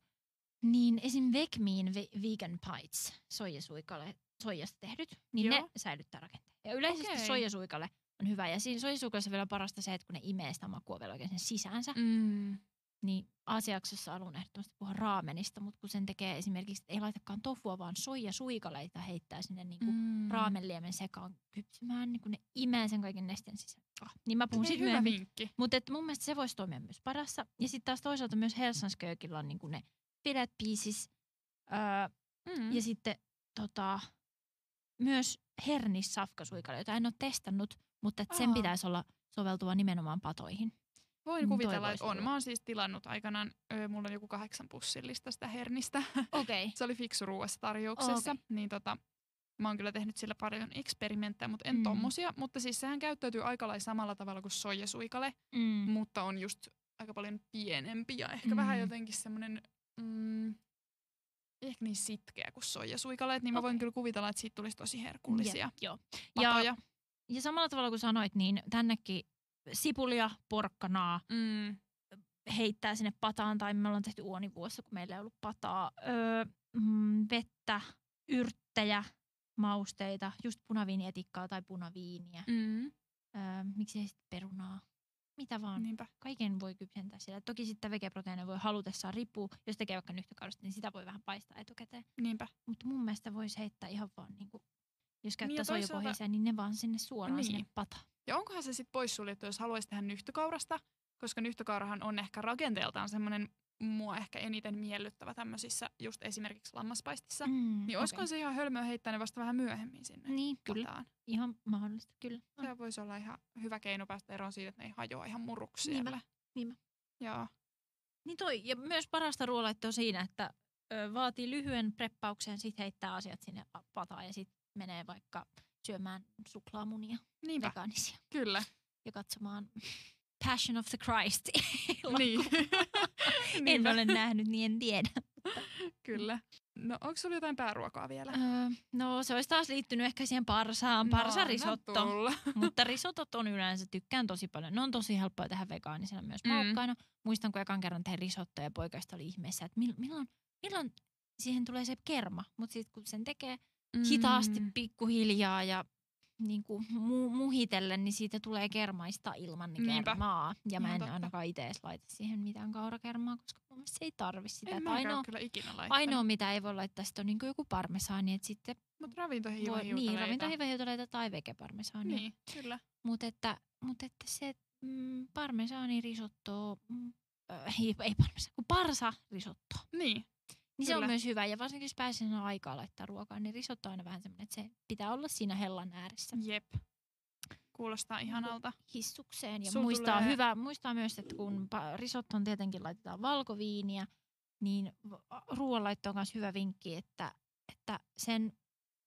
Niin esim. Vegmiin ve- vegan pites, soijasuikale, soijasta tehdyt, niin Joo. ne säilyttää rakenteen. Ja yleisesti Okei. soijasuikale on hyvä. Ja siinä soijasuikalassa vielä parasta se, että kun ne imee sitä makua vielä oikein sen sisäänsä, Mm. niin Aasiaksessa alun ehdottomasti puhua raamenista, mutta kun sen tekee esimerkiksi, että ei laitakaan tofua, vaan soijasuikaleita heittää sinne niin kuin Mm. raamenliemen sekaan kypsymään, niin kun ne imee sen kaiken nesteen sisään. Ah, niin mä puhun siitä myöhemmin. vinkki. Mutta mun mielestä se voisi toimia myös parassa. Ja sitten taas toisaalta myös Helsingköykillä on niinku ne filet pieces. Öö, Mm. ja sitten tota, myös hernis safkasuikale, jota en ole testannut, mutta sen Aa. pitäisi olla soveltuva nimenomaan patoihin. Voin Mm, kuvitella, että on. olla. Mä oon siis tilannut aikanaan, ö, mulla on joku kahdeksan pussillista sitä hernistä. Okay. se oli fiksu ruuassa tarjouksessa. Okei. Niin tota, mä oon kyllä tehnyt sillä paljon eksperimenttejä, mutta en Mm. mm. tommosia. Mutta siis sehän käyttäytyy aika lailla samalla tavalla kuin soijasuikale, Mm. mutta on just aika paljon pienempi ja ehkä Mm. vähän jotenkin semmoinen... Mm, ehkä niin sitkeä kuin soijasuikaleet, niin mä voin kyllä kuvitella, että siitä tulisi tosi herkullisia Jep, joo. Ja, patoja. ja samalla tavalla kuin sanoit, niin tännekin sipulia, porkkanaa Mm. heittää sinne pataan, tai me ollaan tehty uonivuossa, kun meillä ei ollut pataa, öö, mm, vettä, yrttejä, mausteita, just punaviinietikkaa tai punaviiniä. Mm. öö, miksi ei sitten perunaa, mitä vaan. Niinpä. Kaiken voi kypsentää siellä. Toki sitten vegeproteiineja voi halutessaan riippuu, jos tekee vaikka nyhtökaudesta, niin sitä voi vähän paistaa etukäteen. Niinpä. Mutta mun mielestä voisi heittää ihan vaan, niinku, jos käyttää Niin ja toisaalta- soijapohjaisia, niin ne vaan sinne suoraan Niin. sinne pataan. Ja onkohan se sitten poissuljettu, jos haluaisi tehdä nyhtökaurasta, koska nyhtökaurahan on ehkä rakenteeltaan semmoinen mua ehkä eniten miellyttävä tämmöisissä just esimerkiksi lammaspaistissa. Mm, Niin olisiko se ihan hölmöä heittää ne vasta vähän myöhemmin sinne Niin, kyllä. Ihan mahdollista, kyllä. On. Se voisi olla ihan hyvä keino päästä eroon siitä, että ne ei hajoa ihan muruksi Niinpä, siellä. niinpä. Joo. Niin toi, ja myös parasta ruoanlaittoa on siinä, että vaatii lyhyen preppauksen, sit heittää asiat sinne pataan ja sitten menee vaikka syömään suklaamunia Niinpä, vegaanisia kyllä. ja katsomaan Passion of the Christ. niin. en ole nähnyt, niin en tiedä. Kyllä. No onko sulla jotain pääruokaa vielä? Öö, no se olisi taas liittynyt ehkä siihen parsaan, No, parsarisotto. tulla. Mutta risotot on yleensä, tykkään tosi paljon. Ne on tosi helppoja tehdä vegaanisena myös Mm. maukkaina. Muistan, kun ekan kerran tein risottoa ja poikaista oli ihmeessä, että mill- milloin, milloin siihen tulee se kerma. Mutta sitten kun sen tekee hitaasti, Mm. pikkuhiljaa ja niin kuin mu- muhitellen, niin siitä tulee kermaista ilman niin Niinpä. kermaa. Ja mä en totta. ainakaan itse edes laita siihen mitään kaurakermaa, koska mun mielestä se ei tarvi sitä. En ainoa, kyllä ikinä laittanut. ainoa, mitä ei voi laittaa, on niin joku parmesaani, että sitten Mutta ravintohiiva voi, niin, ravintohiivahiutaleita tai vegeparmesaania. Niin, kyllä. Mutta että, mut että se mm, parmesaani risotto, mm, äh, ei, ei parmesaani, kun parsa risotto. Niin, Niin se on Kyllä. myös hyvä. Ja varsinkin jos pääsee sinne aikaa laittaa ruokaa, niin risotto on aina vähän semmoinen, että se pitää olla siinä hellan ääressä jep. Kuulostaa ihanalta. hissukseen. Ja Sul muistaa, tulee- hyvä, muistaa myös, että kun risottoon tietenkin laitetaan valkoviiniä, niin ruoanlaitto on myös hyvä vinkki, että, että sen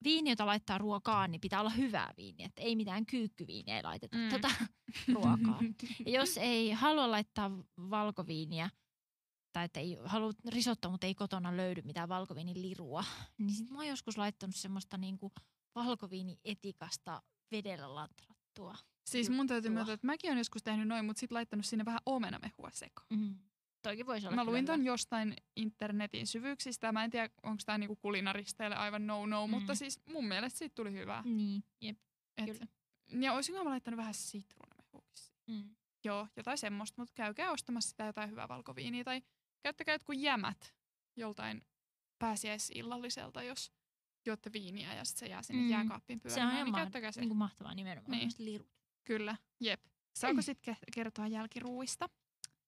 viini, jota laittaa ruokaan, niin pitää olla hyvää viiniä. Että ei mitään kyykkyviiniä laiteta Mm. tota, ruokaan. Ja jos ei halua laittaa valkoviiniä, tai että ei halua risottoa, mutta ei kotona löydy mitään valkoviinilirua, niin sit mä oon joskus laittanut semmoista niinku valkoviinietikasta vedellä latrattua. Siis mun täytyy myöntää, että mäkin olen joskus tehnyt noin, mutta sitten laittanut sinne vähän omenamehua sekaan. Mm. Toikin voisi olla Mä luin hyvä. ton jostain internetin syvyyksistä. Mä en tiedä, onko tämä niinku kulinaristeille aivan no-no, Mm. mutta siis mun mielestä siitä tuli hyvää. Niin, jep. Et, Kyllä. ja olisinko mä laittanut vähän sitruunamehuukin Mm. Joo, jotain semmoista, mutta käykää ostamassa sitä jotain hyvää valkoviiniä tai käyttäkää jotkut jämät joltain pääsiäisillalliselta, jos juotte viiniä ja sitten se jää sinne Mm. jääkaappiin Se pyörimään, on ihan niin ma- se. niin kuin mahtavaa nimenomaan. Niin. Niin. Lirut. Kyllä, jep. Saako Mm. sitten kertoa jälkiruuista?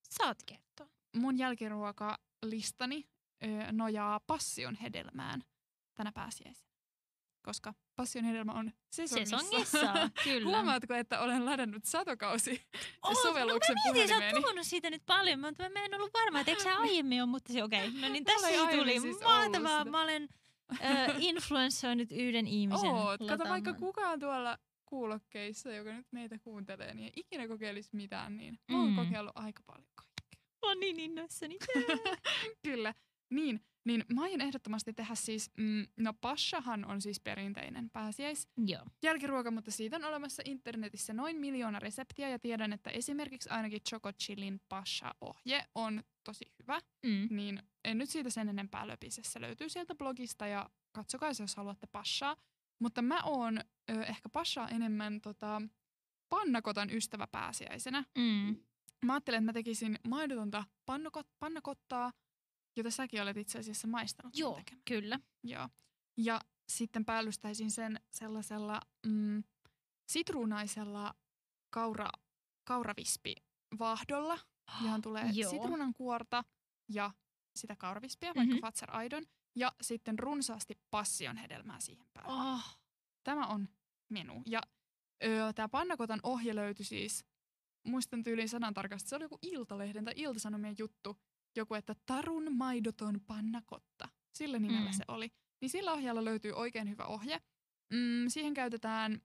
Saat kertoa. Mun jälkiruokalistani ö, nojaa passion hedelmään tänä pääsiäisenä. Koska passion hedelmä on sesongissa. Sesongissa, kyllä. Huomaatko, että olen ladannut satokausi Oot, sovelluksen no mä mietin, sä oot puhunut siitä nyt paljon, mutta mä en ollut varma, että eikö sä aiemmin ole, mutta se okei. Okay. No niin, tässä tuli. siis Mahtavaa. Mä olen äh, influenssoinut yhden ihmisen Oot, kato vaikka kukaan tuolla kuulokkeissa, joka nyt meitä kuuntelee, niin ei ikinä kokeilisi mitään, niin mä oon Mm. kokeillut aika paljon kaikkea. Mä oon niin innoissani. Kyllä, niin, niin mä aion ehdottomasti tehdä siis, mm, no pashahan on siis perinteinen pääsiäis Joo. jälkiruoka, mutta siitä on olemassa internetissä noin miljoona reseptiä ja tiedän, että esimerkiksi ainakin Choco Chillin pasha-ohje on tosi hyvä, Mm. niin en nyt siitä sen enempää löpise. Se löytyy sieltä blogista ja katsokaa se, jos haluatte pashaa. Mutta mä oon ö, ehkä pashaa enemmän tota, pannakotan ystävä pääsiäisenä. Mm. Mä ajattelin, että mä tekisin maidotonta pannukot, pannakottaa, jota säkin olet itse asiassa maistanut Joo, tekemään. kyllä. Joo. Ja sitten päällystäisin sen sellaisella mm, sitruunaisella kaura, kauravispivahdolla, johon tulee Joo. sitruunan kuorta ja sitä kauravispiä, vaikka Mhm. Fazer Aidon, ja sitten runsaasti passion hedelmää siihen päälle. Oh. Tämä on menu. Ja öö, tämä pannakotan ohje löytyi siis, muistan tyyliin sanan tarkasti, se oli joku Iltalehden tai Iltasanomien juttu, joku, että tarun maidoton pannakotta. Sillä nimellä Mm. se oli. Niin sillä ohjeella löytyy oikein hyvä ohje. Mm, siihen käytetään,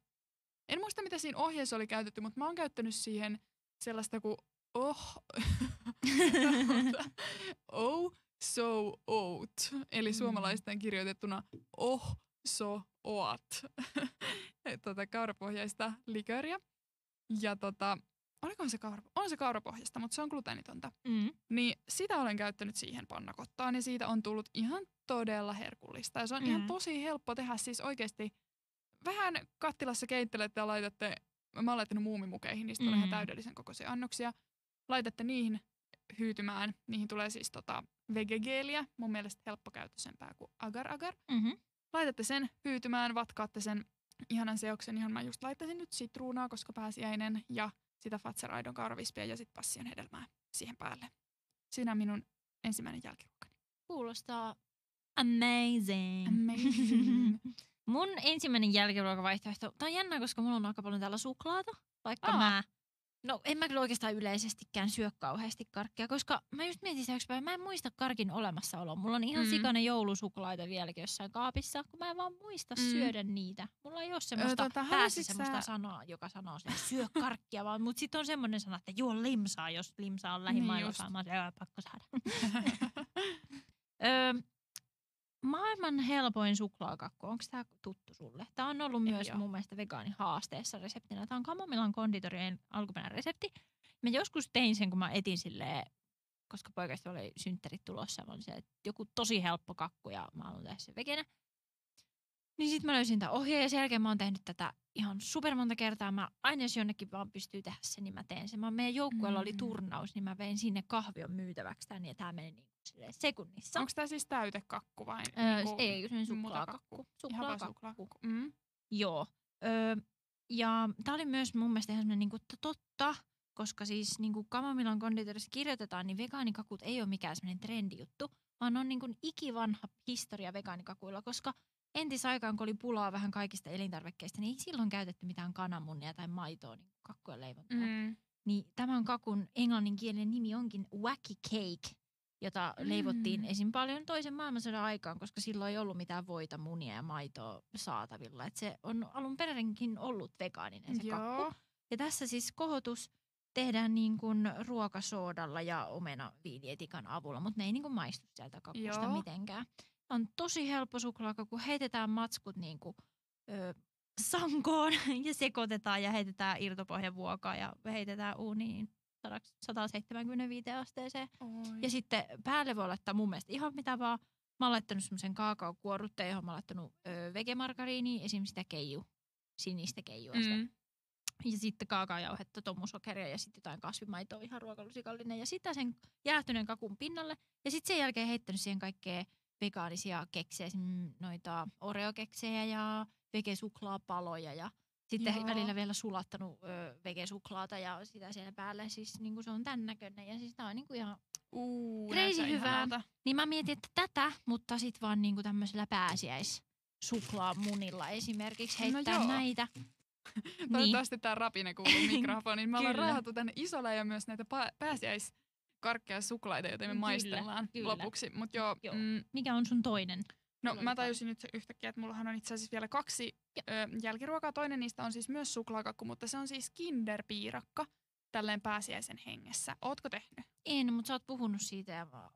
en muista mitä siinä ohjeessa oli käytetty, mutta mä oon käyttänyt siihen sellaista kuin oh, oh so oat, eli Mm. suomalaisten kirjoitettuna oh so oat, tota, kaurapohjaista liköriä. Ja tota, olikohan se kaura, on se kaurapohjasta, mutta se on gluteenitonta. Mm. Niin sitä olen käyttänyt siihen pannakottaan ja siitä on tullut ihan todella herkullista. Ja se on mm. ihan tosi helppo tehdä siis oikeasti vähän kattilassa keittelette ja laitatte mä oon laittanut muumimukeihin, niistä tulee ihan Mm. täydellisen kokoisia annoksia. Laitatte niihin hyytymään. Niihin tulee siis tota vegegeeliä, mun mielestä helppokäyttöisempää kuin agar-agar. Mm-hmm. Laitatte sen hyytymään, vatkaatte sen ihanan seoksen, johon mä just laittaisin nyt sitruunaa, koska pääsiäinen, ja sitä fatseraidon kauravispiä ja sitten passion hedelmää siihen päälle. Siinä on minun ensimmäinen jälkiruokani. Kuulostaa amazing. Amazing. Mun ensimmäinen jälkiruokavaihtoehto, tää on jännä, koska mulla on aika paljon täällä suklaata, vaikka Aa. mä, no en mä kyllä oikeastaan yleisestikään syö kauheasti karkkia, koska mä just mietin yksi päivä, mä en muista karkin olemassaoloa. Mulla on ihan Mm. sikainen joulusuklaita vieläkin jossain kaapissa, kun mä en vaan muista Mm. syödä niitä. Mulla ei ole semmoista, tota, päässä semmoista sä- sanaa, joka sanoo sitä, syö karkkia, vaan mut sit on semmoinen sana, että juo limsaa, jos limsaa on lähimailossa. just. Mä oon, "Joo, pakko saada. Öö, maailman helpoin suklaakakku, onko tämä tuttu sulle? Tämä on ollut Ei myös oo. mun mielestä vegaanin-haasteessa reseptinä. Tämä on Kamomillan konditorien alkuperäinen resepti. Mä joskus tein sen, kun mä etin silleen, koska poikasta oli synttärit tulossa. Mä olin se, että joku tosi helppo kakku ja mä haluan tehdä sen vegenä. Niin sit mä löysin tämän ohjeen ja sen jälkeen mä oon tehnyt tätä ihan super monta kertaa. Mä aina jos jonnekin vaan pystyy tehdä sen, niin mä teen sen. Mä, meidän joukkueella oli Mm. turnaus, niin mä vein sinne kahvion myytäväksi tän ja tää meni niin sekunnissa. Onko tämä siis täytekakku vai? Öö, niinku ei, semmoinen mutakakku? suklaakakku. Suklaakakku. suklaakakku. Mm. Joo. Öö, ja tämä oli myös mun mielestä ihan niinku totta, koska siis niinku Kamomillan konditorissa kirjoitetaan, niin vegaanikakut ei ole mikään semmoinen trendijuttu, vaan on niinku ikivanha historia vegaanikakuilla, koska entisaikaan, kun oli pulaa vähän kaikista elintarvikkeista, niin ei silloin käytetty mitään kananmunia tai maitoa niin kakkujen. Mm. Mm. Niin tämän kakun englanninkielinen nimi onkin Wacky Cake, jota Mm. leivottiin esim. paljon toisen maailmansodan aikaan, koska silloin ei ollut mitään voita, munia ja maitoa saatavilla. Et se on alun perinkin ollut vegaaninen se kakku. Joo. Ja tässä siis kohotus tehdään niin kuin ruokasoodalla ja omena viinietikan avulla, mutta ne ei niin kuin maistu sieltä kakusta Joo. mitenkään. On tosi helppo suklaakaku, heitetään matskut niin kuin, ö, sankoon ja sekoitetaan ja heitetään irtopohjavuokaa ja heitetään uuniin 175 asteeseen. Oi. Ja sitten päälle voi laittaa mun mielestä ihan mitä vaan. Mä oon laittanut semmoisen kaakaokuorrutteen, johon mä oon laittanut ö, vegemargariinia, esim. sitä keiju, sinistä keijua. Mm. Ja sitten kaakaojauhetta, tomusokeria ja sitten jotain kasvimaitoa, ihan ruokalusikallinen. Ja sitä sen jäähtyneen kakun pinnalle. Ja sitten sen jälkeen heittänyt siihen kaikkea vegaanisia keksejä, noita oreokeksejä ja vegesuklaapaloja ja sitten Joo. välillä vielä sulattanut ö, vegesuklaata ja sitä siellä päälle. Siis niin kuin se on tän näköinen ja siis tää on niin kuin ihan Uu, Crazy hyvää. ihanalta. niin mä mietin, että tätä, mutta sit vaan niinku tämmöisellä pääsiäis suklaamunilla esimerkiksi No heittää joo. näitä. niin. Toivottavasti tämä rapine kuuluu mikrofoniin. Me ollaan raahattu tänne isolla ja myös näitä pa- pääsiäiskarkkeja suklaita, joita me Kyllä, maistellaan kyllä. lopuksi. Mutta joo, Joo. Mm, Mikä on sun toinen? No mä tajusin nyt yhtäkkiä, että mullahan on itse asiassa vielä kaksi ö, jälkiruokaa. Toinen niistä on siis myös suklaakakku, mutta se on siis kinderpiirakka tälleen pääsiäisen hengessä. Ootko tehnyt? En, mutta sä oot puhunut siitä ja mä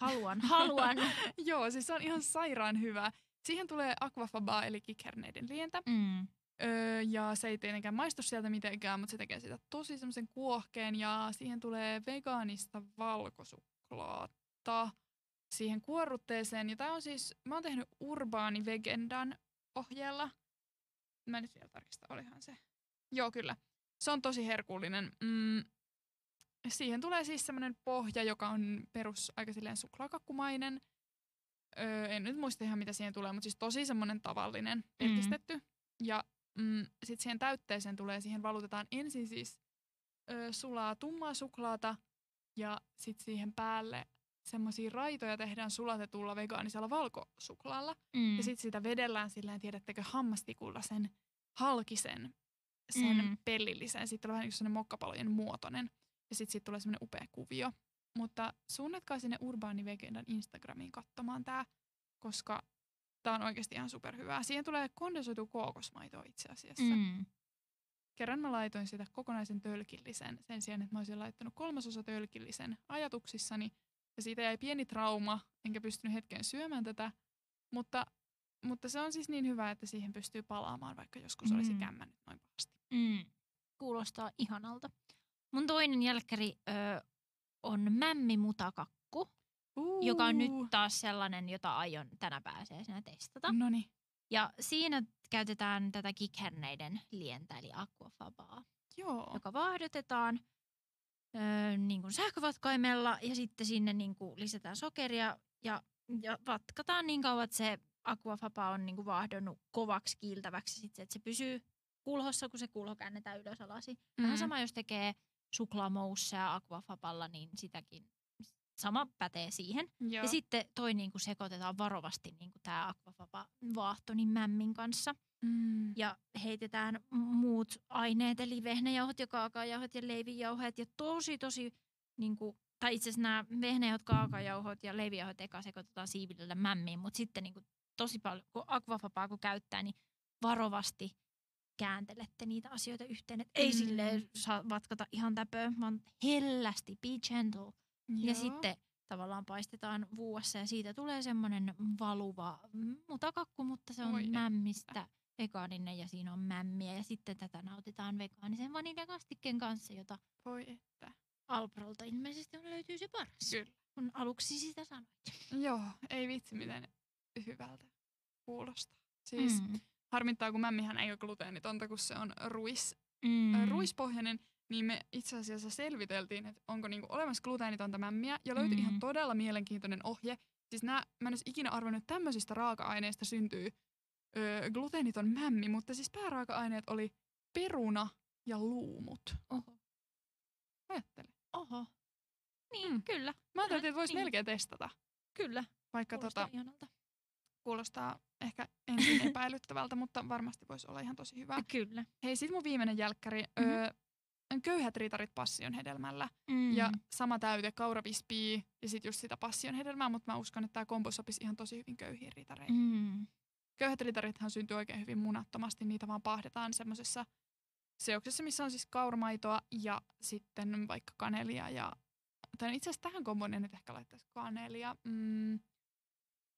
haluan, haluan. Joo, siis se on ihan sairaan hyvä. Siihen tulee aquafabaa eli kikherneiden lientä. Mm. Öö, ja se ei tietenkään maistu sieltä mitenkään, mutta se tekee sitä tosi semmoisen kuohkeen ja siihen tulee vegaanista valkosuklaata siihen kuorrutteeseen. Ja tää on siis, mä oon tehnyt Urbaani Vegendan ohjeella. Mä nyt vielä tarkistan, olihan se. Joo, kyllä. Se on tosi herkullinen. Mm, siihen tulee siis semmoinen pohja, joka on perus aika silleen suklaakakkumainen. Öö, en nyt muista ihan mitä siihen tulee, mutta siis tosi semmoinen tavallinen pelkistetty. Ja mm, sitten siihen täytteeseen tulee, siihen valutetaan ensin siis ö, sulaa tummaa suklaata ja sitten siihen päälle semmoisia raitoja tehdään sulatetulla vegaanisella valkosuklaalla. Mm. Ja sitten sitä vedellään silleen, tiedättekö, hammastikulla sen halkisen, sen Mm. pellillisen. Sitten tulee vähän sellainen mokkapalojen muotoinen. Ja sitten siitä tulee semmoinen upea kuvio. Mutta suunnatkaa sinne Urbaani Vegendan Instagramiin katsomaan tää, koska tää on oikeasti ihan superhyvää. Siihen tulee kondensoitu kookosmaitoa itse asiassa. Mm. Kerran mä laitoin sitä kokonaisen tölkillisen sen sijaan, että mä olisin laittanut kolmasosa tölkillisen ajatuksissani. Ja siitä jäi pieni trauma, enkä pystynyt hetken syömään tätä. Mutta, mutta se on siis niin hyvä, että siihen pystyy palaamaan, vaikka joskus olisi Mm. kämmännyt noin pahasti. Mm. Kuulostaa ihanalta. Mun toinen jälkkäri ö, on mämmimutakakku, joka on nyt taas sellainen, jota aion tänä pääsiäisenä testata. No niin. Ja siinä käytetään tätä kikherneiden lientä, eli aquafabaa, Joo. joka vaahdotetaan öö, niin kuin sähkövatkaimella ja sitten sinne niin kuin lisätään sokeria ja, ja vatkataan niin kauan, että se aquafaba on niin kuin vaahdonnut kovaksi kiiltäväksi, sitten, että se pysyy kulhossa, kun se kulho käännetään ylös alasi. Vähän Mm. sama, jos tekee suklaamoussea aquafaballa, niin sitäkin sama pätee siihen. Joo. Ja sitten toi niin kuin sekoitetaan varovasti niin kuin tämä aquafaba vaahto niin mämmin kanssa. Mm. Ja heitetään muut aineet, eli vehnäjauhot ja kaakaojauhot ja leivijauhot. Ja tosi, tosi, niin kuin, tai itse asiassa nämä vehnäjauhot, kaakaojauhot ja leivijauhot eka sekoitetaan siivillä mämmiin. Mutta sitten niin kuin, tosi paljon, kun aquafabaa kun käyttää, niin varovasti kääntelette niitä asioita yhteen. Et ei Mm. silleen saa vatkata ihan täpöä, vaan hellästi, be gentle. Ja Joo. sitten tavallaan paistetaan vuossa ja siitä tulee semmoinen valuva mutakakku, mutta se on Voi että. Vegaaninen ja siinä on mämmiä. Ja sitten tätä nautitaan vegaanisen vaniljakastikkeen kanssa, jota Voi että. Alprolta ilmeisesti on löytyy se paras. Kyllä. Kun aluksi sitä sanoit. Joo, ei vitsi miten hyvältä kuulostaa. Siis mm. Harmittaa, kun mämmihän ei ole gluteenitonta, kun se on ruis, Mm. mm. ruispohjainen, niin me itse asiassa selviteltiin, että onko niinku olemassa gluteenitonta mämmiä, ja löytyi mm. ihan todella mielenkiintoinen ohje. Siis nää, mä en olisi ikinä arvannut, että tämmöisistä raaka-aineista syntyy öö, gluteeniton mämmi, mutta siis pääraaka-aineet oli peruna ja luumut. Oho. Ajattele. Oho. Niin, Mm. kyllä. Mä ajattelin, että voisi Niin. melkein testata, Kyllä. vaikka Kuulostaa tota, ihanalta. kuulostaa ehkä ensin epäilyttävältä, mutta varmasti voisi olla ihan tosi hyvä. Kyllä. Hei, sit mun viimeinen jälkkäri. Mhm. Öö, köyhät ritarit passion hedelmällä. Mm. Ja sama täyte, kauravispii ja sitten just sitä passion hedelmää, mutta mä uskon, että tämä kombo sopisi ihan tosi hyvin köyhiin ritareihin. Mm. Köyhät ritarithan syntyy oikein hyvin munattomasti, niitä vaan pahdetaan semmoisessa seoksessa, missä on siis kauramaitoa ja sitten vaikka kanelia ja tai itse asiassa tähän komboon nyt ehkä laittaisi kanelia. Mm,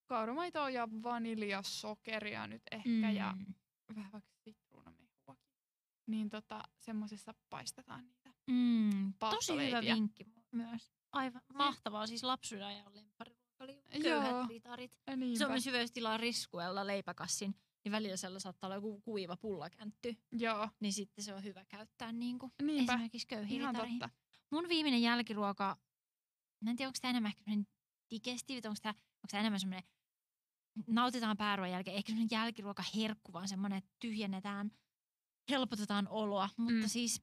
kauramaitoa ja vaniljasokeria nyt ehkä mm. ja vähän vaikka sitruunamehuakin. Niin tota, semmoisessa paistetaan niitä. Mm, tosi hyvä vinkki myös. Aivan mahtavaa. Siis lapsuuden ajan lemppariruoka oli Joo. köyhät ritarit. Niinpä. On myös hyvä, jos tilaa riskuella leipäkassin, niin välillä siellä saattaa olla joku kuiva pullakäntty. Joo, Niin sitten se on hyvä käyttää niin kuin niinpä. esimerkiksi köyhiin Ihan ritareihin. totta. Mun viimeinen jälkiruoka, mä en tiedä onko tämä enemmän ehkä semmoinen digestiivit, onko tämä, onko tämä enemmän semmoinen, nautitaan pääruoan jälkeen, ehkä semmoinen jälkiruoka herkku, vaan semmoinen, että tyhjennetään, helpotetaan oloa. Mutta mm. siis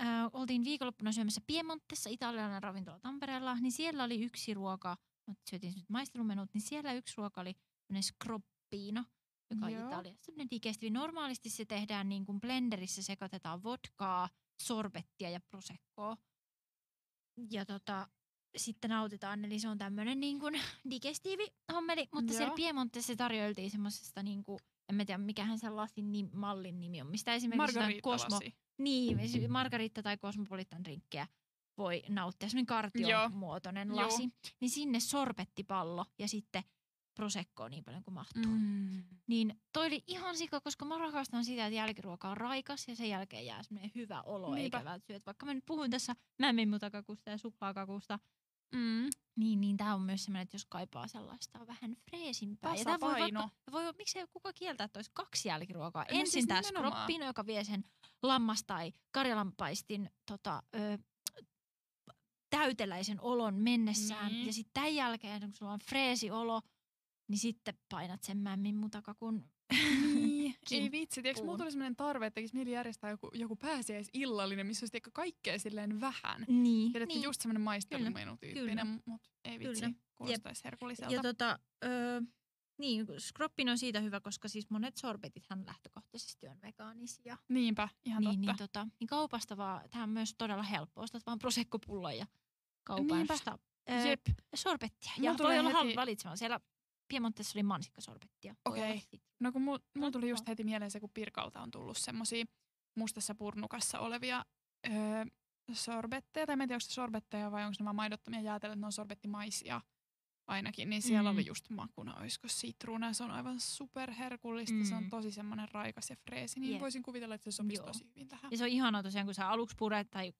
äh, oltiin viikonloppuna syömässä Piemontessa, italialainen ravintola Tampereella, niin siellä oli yksi ruoka, mutta syötiin nyt maistelumenut, niin siellä yksi ruoka oli scroppino, joka on Joo. Italiassa semmoinen digestiivi. Normaalisti se tehdään niin kuin blenderissä, sekoitetaan vodkaa, sorbettia ja proseccoa. Ja tota, sitten nautitaan, eli se on tämmöinen niin kuin digestiivi hommeli, mutta Joo. siellä Piemontessa se tarjoiltiin semmoisesta niin kuin, en mä tiedä mikähän sen lasin nim, mallin nimi on, mistä esimerkiksi Cosmo, Margariitalasi. niin, Margarita tai Cosmopolitan drinkkejä voi nauttia, semmoinen kartion Joo. muotoinen Joo. lasi, niin sinne sorbettipallo ja sitten proseccoa niin paljon kuin mahtuu. Mm. Niin toi oli ihan sika, koska mä rakastan sitä, että jälkiruoka on raikas ja sen jälkeen jää semmoinen hyvä olo, Niinpä. eikä syöt. Vaikka mä nyt puhun tässä mämminmutakakusta ja suklaakakusta, Mm. niin, niin tämä on myös semmoinen, että jos kaipaa sellaista vähän freesimpää. Ja tää voi, vaikka, voi, miksei kuka kieltää, että olisi kaksi jälkiruokaa. No Ensin siis tämä skroppino, joka vie sen lammas- tai karjalanpaistin tota, ö, täyteläisen olon mennessään. Niin. Ja sitten tämän jälkeen, kun sulla on freesi olo, niin sitten painat sen mämmin mutakakun. Niin, ei vitsi. Tiedätkö, mulla tuli sellainen tarve, että tekisi mieli järjestää joku, joku pääsiäisillallinen, missä olisi kaikkea silleen vähän. niin, Tiedätkö, niin. just semmoinen maistelumenu tyyppinen, mutta ei vitsi, Kyllä. kuulostaisi herkulliselta. Ja tota, ö, niin, skroppin on siitä hyvä, koska siis monet sorbetithan lähtökohtaisesti on vegaanisia. Niinpä, ihan niin, totta. niin, tota, niin kaupasta vaan, tämä on myös todella helppo. Ostat vaan proseccopullon ja. Kaupasta Jep. sorbettia. Mulla Ja tulee voi olla heti- heti... valitsemaan. Siellä Piemontessa oli mansikkasorbettia. Okei. sit- No kun mulla mul tuli just heti mieleen se, kun Pirkalta on tullut semmosia mustassa purnukassa olevia öö, sorbetteja, tai mä en tiedä, onko se sorbetteja vai onko vaan maidottomia jäätelöitä, että ne on sorbetttimaisia ainakin, niin siellä Mm. oli just makuna, olisiko sitruuna, se on aivan superherkullista, se on Mm. tosi semmoinen raikas ja freesi, niin Jep. voisin kuvitella, että se sopisi Joo. tosi hyvin tähän. Ja se on ihanaa tosiaan, kun sä aluksi puret tai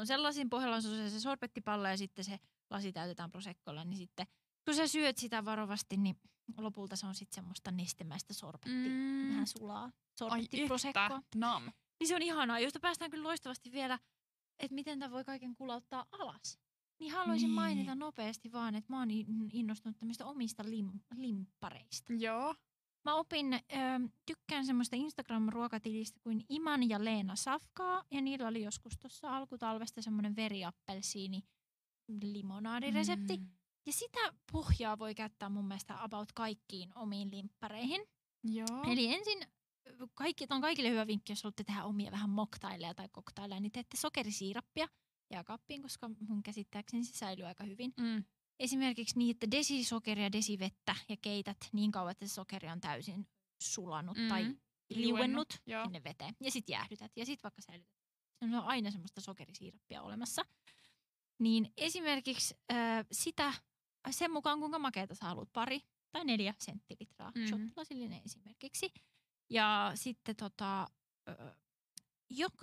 on sellaisin pohjalla on se, se sorbettipallo ja sitten se lasi täytetään proseccolla, niin sitten kun sä syöt sitä varovasti, niin lopulta se on sitten semmoista nestemäistä sorbettia. Mm. Vähän sulaa että, nam. Niin se on ihanaa, josta päästään kyllä loistavasti vielä, että miten tämä voi kaiken kulauttaa alas. Niin haluaisin Niin. mainita nopeasti vaan, että mä oon in- innostunut tämmöistä omista lim- limppareista. Joo. Mä opin, ö, tykkään semmoista Instagram-ruokatilistä kuin Iman ja Leena Safkaa. Ja niillä oli joskus tuossa alkutalvesta semmoinen veriappelsiini limonaadiresepti. Mm. Ja sitä pohjaa voi käyttää mun mielestä about kaikkiin omiin limppareihin. Joo. Eli ensin, kaikki, on kaikille hyvä vinkki, jos haluatte tehdä omia vähän moktaileja tai koktaileja, niin teette sokerisiirappia jääkaappiin, koska mun käsittääkseni se säilyy aika hyvin. Mm. Esimerkiksi niin, että desisokeria, desivettä ja keität niin kauan, että se sokeri on täysin sulanut Mm. tai liuennut Joo. sinne veteen. Ja sitten jäähdytät ja sitten vaikka säilytät. Se on aina semmoista sokerisiirappia olemassa. Niin esimerkiksi äh, sitä, sen mukaan kuinka makeata sä haluat, pari tai neljä senttilitraa, Mhm. mm-hmm. shottilasillinen esimerkiksi. Ja sitten tota,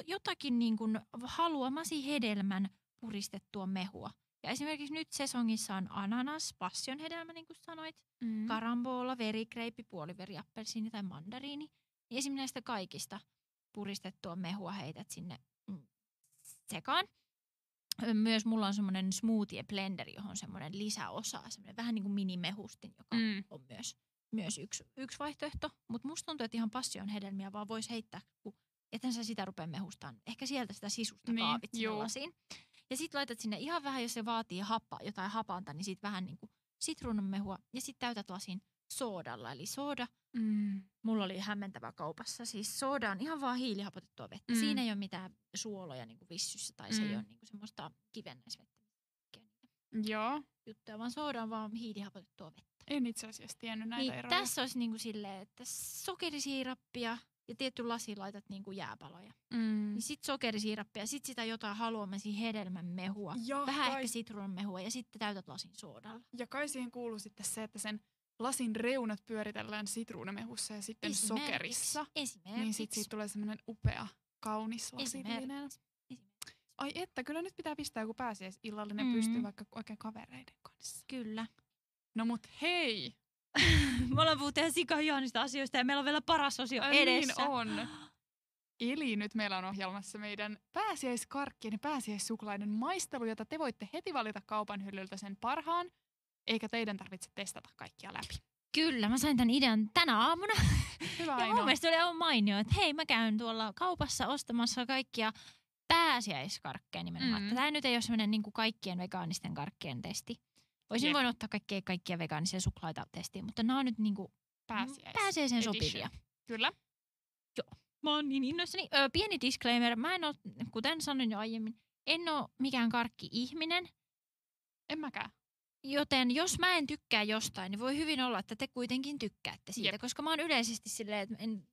jotakin niin kuin haluamasi hedelmän puristettua mehua. Ja esimerkiksi nyt sesongissa on ananas, passionhedelmä, niin kuin sanoit, Mm. karambola, verikreipi, puoliveriappelsiini tai mandariini. Niin esimerkiksi näistä kaikista puristettua mehua heität sinne mm, sekaan. Myös mulla on semmoinen smoothie blenderi, johon semmoinen lisäosa, semmoinen vähän niin kuin minimehustin, joka Mm. on myös, myös yksi, yksi vaihtoehto. Mutta musta tuntuu, että ihan passion hedelmiä vaan voisi heittää, kun ethän sä sitä rupea mehustaan. Ehkä sieltä sitä sisusta Niin, kaavit lasiin. Ja sitten laitat sinne ihan vähän, jos se vaatii happa, jotain hapanta, niin sitten vähän niin kuin sitruunanmehua. Ja sitten täytät lasin soodalla. Eli sooda, Mm. mulla oli hämmentävä kaupassa. Siis sooda on ihan vaan hiilihapotettua vettä. Mm. Siinä ei ole mitään suoloja niin kuin vissyssä tai se ei Mm. ole niin kuin semmoista kivennäisvettä. Joo. Juttuja, vaan sooda on vaan hiilihapotettua vettä. En itse asiassa tiennyt näitä Niin eroja. tässä olisi niinku silleen, että sokerisiirappia ja tietty lasi laitat niinku jääpaloja. Mm. Niin sit sokerisiirappia, sit sitä jotain haluamasi hedelmän mehua. Ja, Vähän kai, ehkä sitruunan mehua ja sitten täytät lasin soodalla. ja kai siihen kuuluu sitten se, että sen lasin reunat pyöritellään sitruunamehussa ja sitten Esimerkiksi. sokerissa. Esimerkiksi. Niin sitten siitä tulee semmoinen upea, kaunis lasillinen. Ai että, kyllä nyt pitää pistää joku pääsiäisillallinen mm. pystyy vaikka oikein kavereiden kanssa. Kyllä. No mut hei! Me ollaan puhuttu ihan sika ihanista asioista ja meillä on vielä paras osio Ai edessä. Niin on. Eli nyt meillä on ohjelmassa meidän pääsiäiskarkkien ja pääsiäissuklaiden maistelu, jota te voitte heti valita kaupan hyllyltä sen parhaan, eikä teidän tarvitse testata kaikkia läpi. Kyllä, mä sain tämän idean tänä aamuna. Hyvä Ja mun mielestä oli aivan mainio, että hei mä käyn tuolla kaupassa ostamassa kaikkia pääsiäiskarkkeja nimenomaan. Mm. Tämä nyt ei ole semmoinen niin kaikkien vegaanisten karkkien testi. Olisin Jep. voinut ottaa kaikkia, kaikkia vegaanisia suklaita testiin, mutta nämä on nyt niin kuin Pääsiäis. pääsiäiseen edition. sopivia. Kyllä. Mä oon niin innoissani. Ö, pieni disclaimer, mä en ole, kuten sanoin jo aiemmin, en ole mikään karkki-ihminen, En mäkään. Joten jos mä en tykkää jostain, niin voi hyvin olla, että te kuitenkin tykkäätte siitä. Jep. Koska mä oon yleisesti silleen, että en,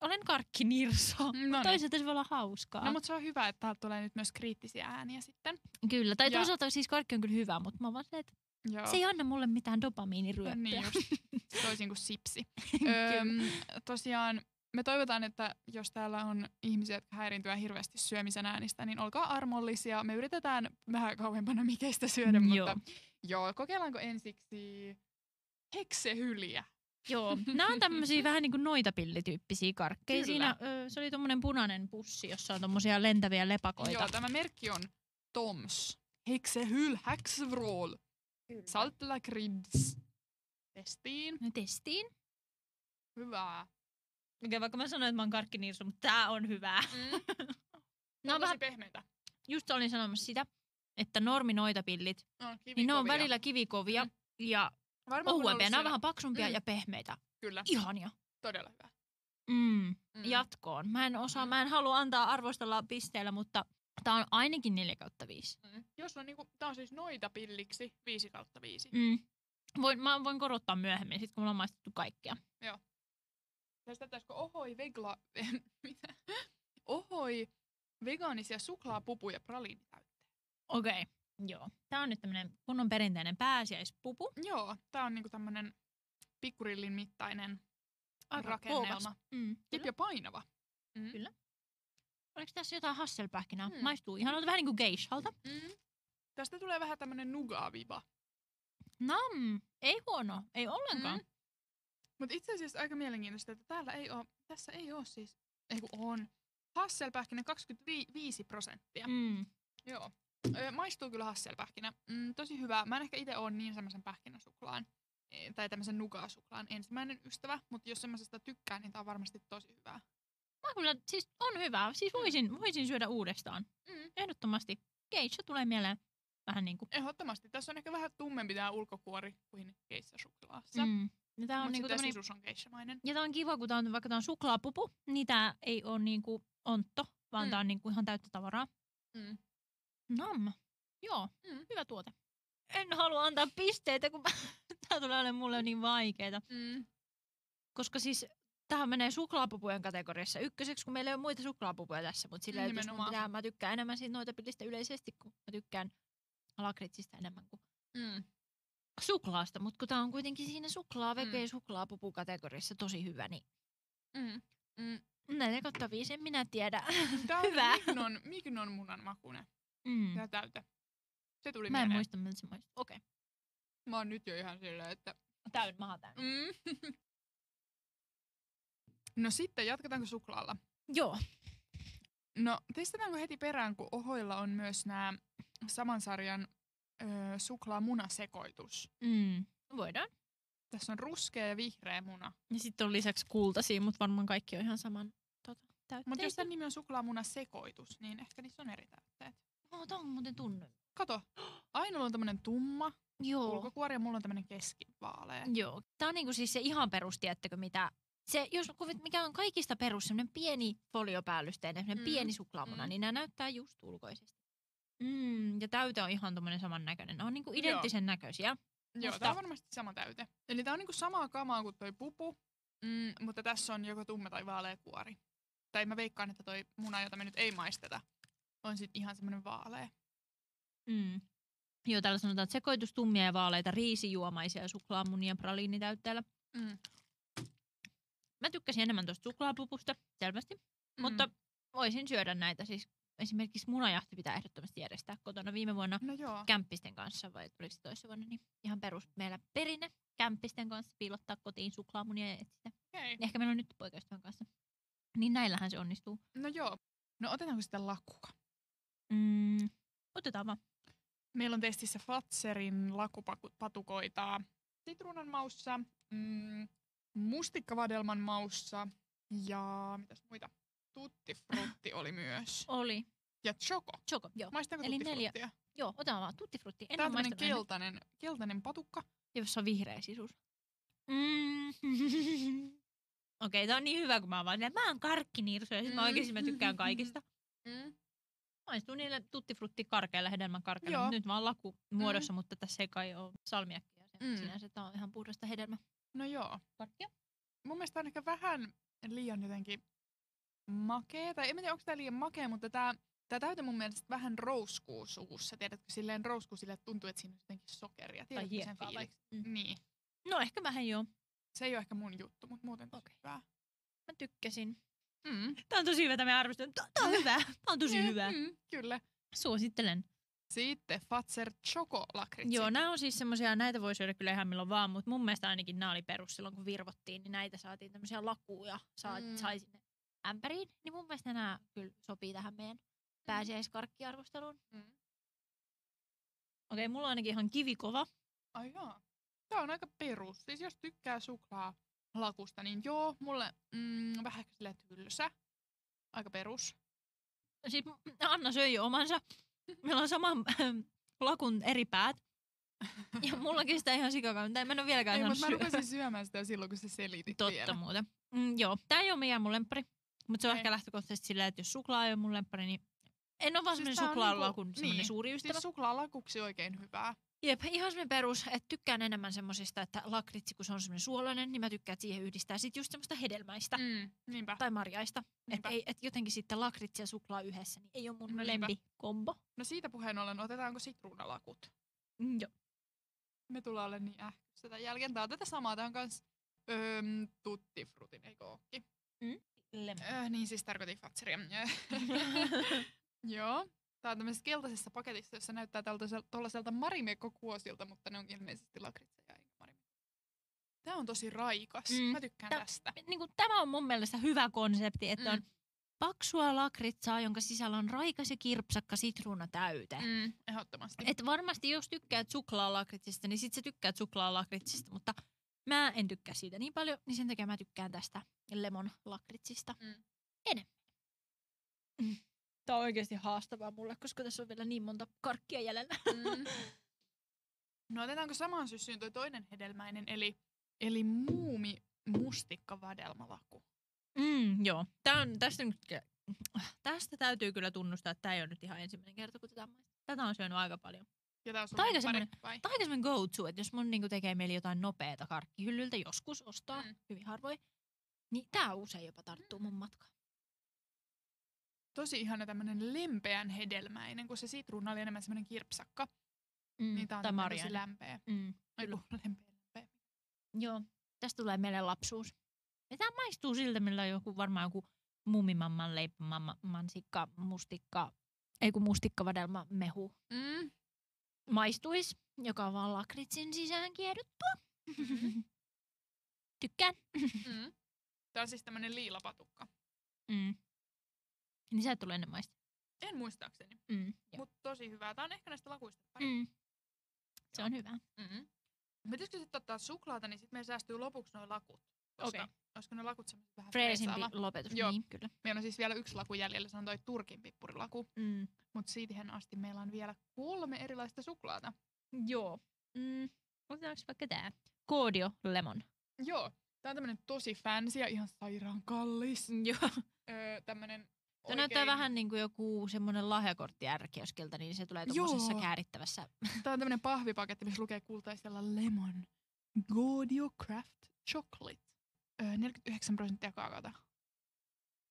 olen karkkinirso. No niin. Toisaalta se voi olla hauskaa. No mutta se on hyvä, että täältä tulee nyt myös kriittisiä ääniä sitten. Kyllä, tai Ja- toisaalta siis karkki on kyllä hyvä, mutta mä vaan silleen, että Joo. se ei anna mulle mitään dopamiiniryöppyä. Niin just. Toisin kuin sipsi. Öm, tosiaan me toivotaan, että jos täällä on ihmisiä, jotka häiriintyä hirveästi syömisen äänistä, niin olkaa armollisia. Me yritetään vähän kauempana mikeistä syödä, Mm, mutta joo, kokeillaanko ensiksi heksehyliä? Joo, nämä on tämmöisiä vähän niin kuin noitapillityyppisiä karkkeja. Kyllä. Siinä ö, se oli tommonen punainen pussi, jossa on tommosia lentäviä lepakoita. Joo, tämä merkki on Toms. Heksehyl Haxvrol. Saltlakrids. Testiin. Me testiin. Hyvää. Okei, vaikka mä sanoin, että mä oon karkkinirsu, mutta tää on hyvää. Mm. Nämä on tosi vähän, pehmeitä. just olin sanomassa sitä, että norminoitapillit, No, niin ne on välillä kivikovia Mm. ja Varmaan ohuempia. Nämä on vähän paksumpia Mm. ja pehmeitä. Kyllä, Ihania. todella hyvä. Mm. Mm. Jatkoon. Mä en osaa, Mm. mä en halua antaa arvostella pisteellä, mutta tää on ainakin 4 kautta 5. Mm. Jos on niinku, tää on siis noita pilliksi 5 kautta 5. Mm. Voin, mä voin korottaa myöhemmin, sit kun mulla on maistettu kaikkea. Testataanko ohoi vegla... Mitä? ohoi vegaanisia suklaapupuja praliinitäytteitä. Okei. Okay. Joo. Tää on nyt tämmönen kunnon perinteinen pääsiäispupu. Joo, tää on niinku tämmönen pikkurillin mittainen Aika rakennelma. kookas. Mm. Jep, ja painava. Mm. Kyllä. Oliko tässä jotain hasselpähkinää? Mm. Maistuu ihan vähän niin kuin geishalta. Mm. Tästä tulee vähän tämmönen nuga-viba. Nam, ei huono, ei ollenkaan. Mm. Mutta itse asiassa aika mielenkiintoista, että täällä ei oo, tässä ei ole siis, ei kun on, Hasselpähkinä 25 prosenttia. Mm. Joo. Maistuu kyllä hasselpähkinä. Mm, tosi hyvä. Mä en ehkä itse ole niin semmoisen pähkinäsuklaan eh, tai tämmöisen nugasuklaan ensimmäinen ystävä, mutta jos semmoisesta tykkää, niin tää on varmasti tosi hyvää. Mä kyllä, siis on hyvä. Siis voisin, voisin syödä uudestaan. Mm. Ehdottomasti. Geisha tulee mieleen vähän niin kuin. Ehdottomasti. Tässä on ehkä vähän tummempi tää ulkokuori kuin keissäsuklaassa. Mm. Mm. Ja tää on niinku tämmönen, sisus on keissämainen. ja tää on kiva, kun tää on, vaikka tää on suklaapupu, niin tää ei ole niinku ontto, vaan Mm. tää on niinku ihan täyttä tavaraa. Mm. Nam. Joo, Mm. hyvä tuote. En halua antaa pisteitä, kun tää tulee olemaan mulle niin vaikeeta. Mm. Koska siis tähän menee suklaapupujen kategoriassa ykköseksi, kun meillä ei ole muita suklaapupuja tässä. Mutta sillä jos mun Nimenomaan. pitää, mä tykkään enemmän siitä noita pillistä yleisesti, kun mä tykkään lakritsista enemmän kuin Mm. suklaasta. Mutta kun tää on kuitenkin siinä suklaa, Mm. vege, suklaapupu kategoriassa tosi hyvä, niin Mm. Mm. neljä kautta viisi, en minä tiedä. Tää on Hyvä. Mignon, Mignon munan makune. Mm. Tää täyte. Se tuli Mä en mieleen. muista, miltä se. Okei. Okay. Mä oon nyt jo ihan silleen, että... Täyn, maha täyn. Mm. no sitten, jatketaanko suklaalla? Joo. No, testataanko heti perään, kun Ohoilla on myös nämä saman sarjan öö, suklaamunasekoitus. Mm. Voidaan. Tässä on ruskea ja vihreä muna. Ja sitten on lisäksi kultaisia, mutta varmaan kaikki on ihan saman tota. Mutta jos tämän nimi on suklaamunasekoitus, niin ehkä niissä on eri täytteet. Oh, tää on muuten tunne. Kato, Ainulla on tämmönen tumma Joo. ulkokuori ja mulla on tämmönen keskivaalea. Joo. Tää on niinku siis se ihan perus, tiedättekö mitä? Se, jos kuvit, mikä on kaikista perus, semmoinen pieni foliopäällysteinen, semmoinen Mm, pieni suklaamuna, mm. niin nämä näyttää just ulkoisesti. Mm, ja täyte on ihan tommonen samannäköinen. Ne on niinku identtisen näköisiä. Joo, Musta- tää on varmasti sama täyte. Eli tää on niinku samaa kamaa kuin toi pupu, mm, mutta tässä on joko tumma tai vaalea kuori. Tai mä veikkaan, että toi muna, jota me nyt ei maisteta, on sit ihan semmonen vaalea. Mm. Joo, täällä sanotaan, että sekoitus tummia ja vaaleita riisijuomaisia ja suklaamunia praliinitäytteellä. Mm. Mä tykkäsin enemmän tuosta suklaapupusta, selvästi. Mm. Mutta voisin syödä näitä siis. Esimerkiksi munajahti pitää ehdottomasti järjestää kotona viime vuonna No joo. kämppisten kanssa, vai tuliko se toisessa vuonna, niin ihan perus meillä perinne kämppisten kanssa piilottaa kotiin suklaamunia ja etsiä. Okay. Ehkä meillä on nyt poikaystävän kanssa. Niin näillähän se onnistuu. No joo. No otetaanko sitten lakua? Mm, otetaan vaan. Meillä on testissä Fatserin lakupatukoita sitruunan maussa, mm, mustikkavadelman maussa ja mitäs muita? Tutti frutti oli myös. Oli. Ja choco. Choco, joo. Maistaako Eli tutti neljä-? Joo, otetaan vaan tutti frutti. En Tää on ennen. keltainen, keltainen patukka. jossa on vihreä sisus. Mm. Okei, tää on niin hyvä, kun mä oon vaan mä oon karkkinirsu ja sit mä Mm. oikeesti mä tykkään kaikista. Mm. Maistuu niille tuttifrutti karkeilla, hedelmän Joo. mutta nyt vaan laku muodossa, mutta tässä ei kai ole salmiakkia. Mm. Sinänsä tää on ihan puhdasta hedelmä. No joo. Karkkia? Mun mielestä on ehkä vähän liian jotenkin makea. Tai en tiedä, onko tää liian makea, mutta tää, tää täytä mun mielestä vähän rouskuu suussa. Tiedätkö, silleen rouskuu sille tuntuu, että siinä on jotenkin sokeria. Tai Tiedätkö sen hiekkaa vai? fiiliksen? Mm. Niin. No ehkä vähän joo. Se ei ole ehkä mun juttu, mutta muuten Okei. hyvää. Mä tykkäsin. Mm. Tää on tosi hyvä, tämä arvostelu. Tää on hyvä. Tää on tosi Mm, hyvä. Mm, kyllä. Suosittelen. Sitten Fatser Choco lakritsi. Joo, nämä on siis semmosia, näitä voi syödä kyllä ihan milloin vaan, mutta mun mielestä ainakin nämä oli perus silloin, kun virvottiin, niin näitä saatiin tämmöisiä lakuja, saa, Mm. mm. sai sinne ämpäriin. Niin mun mielestä nämä kyllä sopii tähän meidän pääsiäiskarkkiarvosteluun. Mm. Okei, mulla on ainakin ihan kivikova. Ai joo. Tää on aika perus. Siis jos tykkää suklaa lakusta, niin joo, mulle mm, vähän silleen tylsä. Aika perus. Siis Anna söi jo omansa. Meillä on saman lakun eri päät. Ja mullakin sitä ihan sikakaan, mutta mä en ole vieläkään Ei, saanut mutta mä rupesin syömään sitä silloin, kun se selitit Totta vielä. muuten. Mm, joo, tää ei ole mikään mun lemppari. Mutta se on Ei. ehkä lähtökohtaisesti silleen, että jos suklaa ei ole mun lemppari, niin en ole vaan Siis semmoinen niinku- suklaalakun semmoinen niin, suuri ystävä. Siis suklaalakuksi oikein hyvää. Jep, ihan semmoinen perus, että tykkään enemmän semmosista, että lakritsi, kun se on semmoinen suolainen, niin mä tykkään, että siihen yhdistää sit just semmoista hedelmäistä mm. Mm, niinpä. tai marjaista. Että et jotenkin sitten lakritsi ja suklaa yhdessä, niin ei ole mun No lempikombo. No siitä puheen ollen, otetaanko sitruunalakut? Mm, joo. Me tullaan olemaan niin ähkyssä tämän jälkeen. Tää on tätä samaa, tää on kans öö, tutti frutin, eikö ookin? Lem- Öö, niin siis tarkoitin Fatseria. Joo. Tää on tämmöisessä keltaisessa paketissa, jossa näyttää tuollaiselta marimekko-kuosilta, mutta ne on ilmeisesti lakritseja eikä marimekko. Tää on tosi raikas. Mm. Mä tykkään Tää- tästä. niin kuin, tämä on mun mielestä hyvä konsepti, että Mm. on paksua lakritsaa, jonka sisällä on raikas ja kirpsakka sitruuna täyte. Mm. Ehdottomasti. Et varmasti jos tykkäät suklaalakritsista, niin sit sä tykkäät suklaalakritsista, mutta mä en tykkää siitä niin paljon, niin sen takia mä tykkään tästä lemon lakritsista Mm. enemmän. Mm. Tää on oikeasti haastavaa mulle, koska tässä on vielä niin monta karkkia jäljellä. Mm. No otetaanko samaan syssyyn toi toinen hedelmäinen, eli, eli muumi mustikkavadelmalaku. Mm, joo. Tää on, tästä, nyt, tästä täytyy kyllä tunnustaa, että tämä ei ole nyt ihan ensimmäinen kerta, kun tätä on. Tätä on syönyt aika paljon. Ja on? Tämä on aika semmoinen go-to, että jos mun niinku tekee mieli jotain nopeata karkkihyllyltä joskus ostaa, Mm. mm. hyvin harvoin, niin tää usein jopa tarttuu mun matkaan. Tosi ihana tämmönen lempeän hedelmäinen, kun se sitruuna oli enemmän semmoinen kirpsakka. Mm. Niin tää on tämmönen tosi lämpeä. Mm. Ai Kyllä. kun lempeä, lempeä. Joo, tästä tulee mieleen lapsuus. Ja tää maistuu siltä, millä joku, varmaan joku mumimamman leipämamman mansikka, mustikka, ei kun mustikkavadelma mehu Mm. maistuis, joka on vaan lakritsin sisään kiedottua. Mhm. Tykkään. Mm. Tää on siis tämmönen liilapatukka. Mm. Niin sä et tullut ennen maistaa. En muistaakseni, Mm. Mutta tosi hyvää. Tää on ehkä näistä lakuista. Mm. Se on hyvä. Mm-hmm. Pitäisikö sitten ottaa suklaata, niin sitten meillä säästyy lopuksi noin lakut. Okei. Olisiko ne lakut semmoiset vähän Freesimpi lopetus. Joo. Niin, kyllä. Meillä on siis vielä yksi laku jäljellä, se on toi Turkin pippurilaku. Mm. Mutta siihen asti meillä on vielä kolme erilaista suklaata. Joo. Mm. Otetaanko vaikka tää? Koodio Lemon. Joo. Tää on tämmönen tosi fancy ja ihan sairaan kallis. Joo. Öö, tämmönen Tämä näyttää vähän niin kuin joku semmoinen lahjakortti ärkioskilta, niin se tulee Joo. tuommoisessa käärittävässä. Tää on tämmönen pahvipaketti, missä lukee kultaisella lemon. Gaudio Craft Chocolate. Öö, 49 prosenttia kaakaota.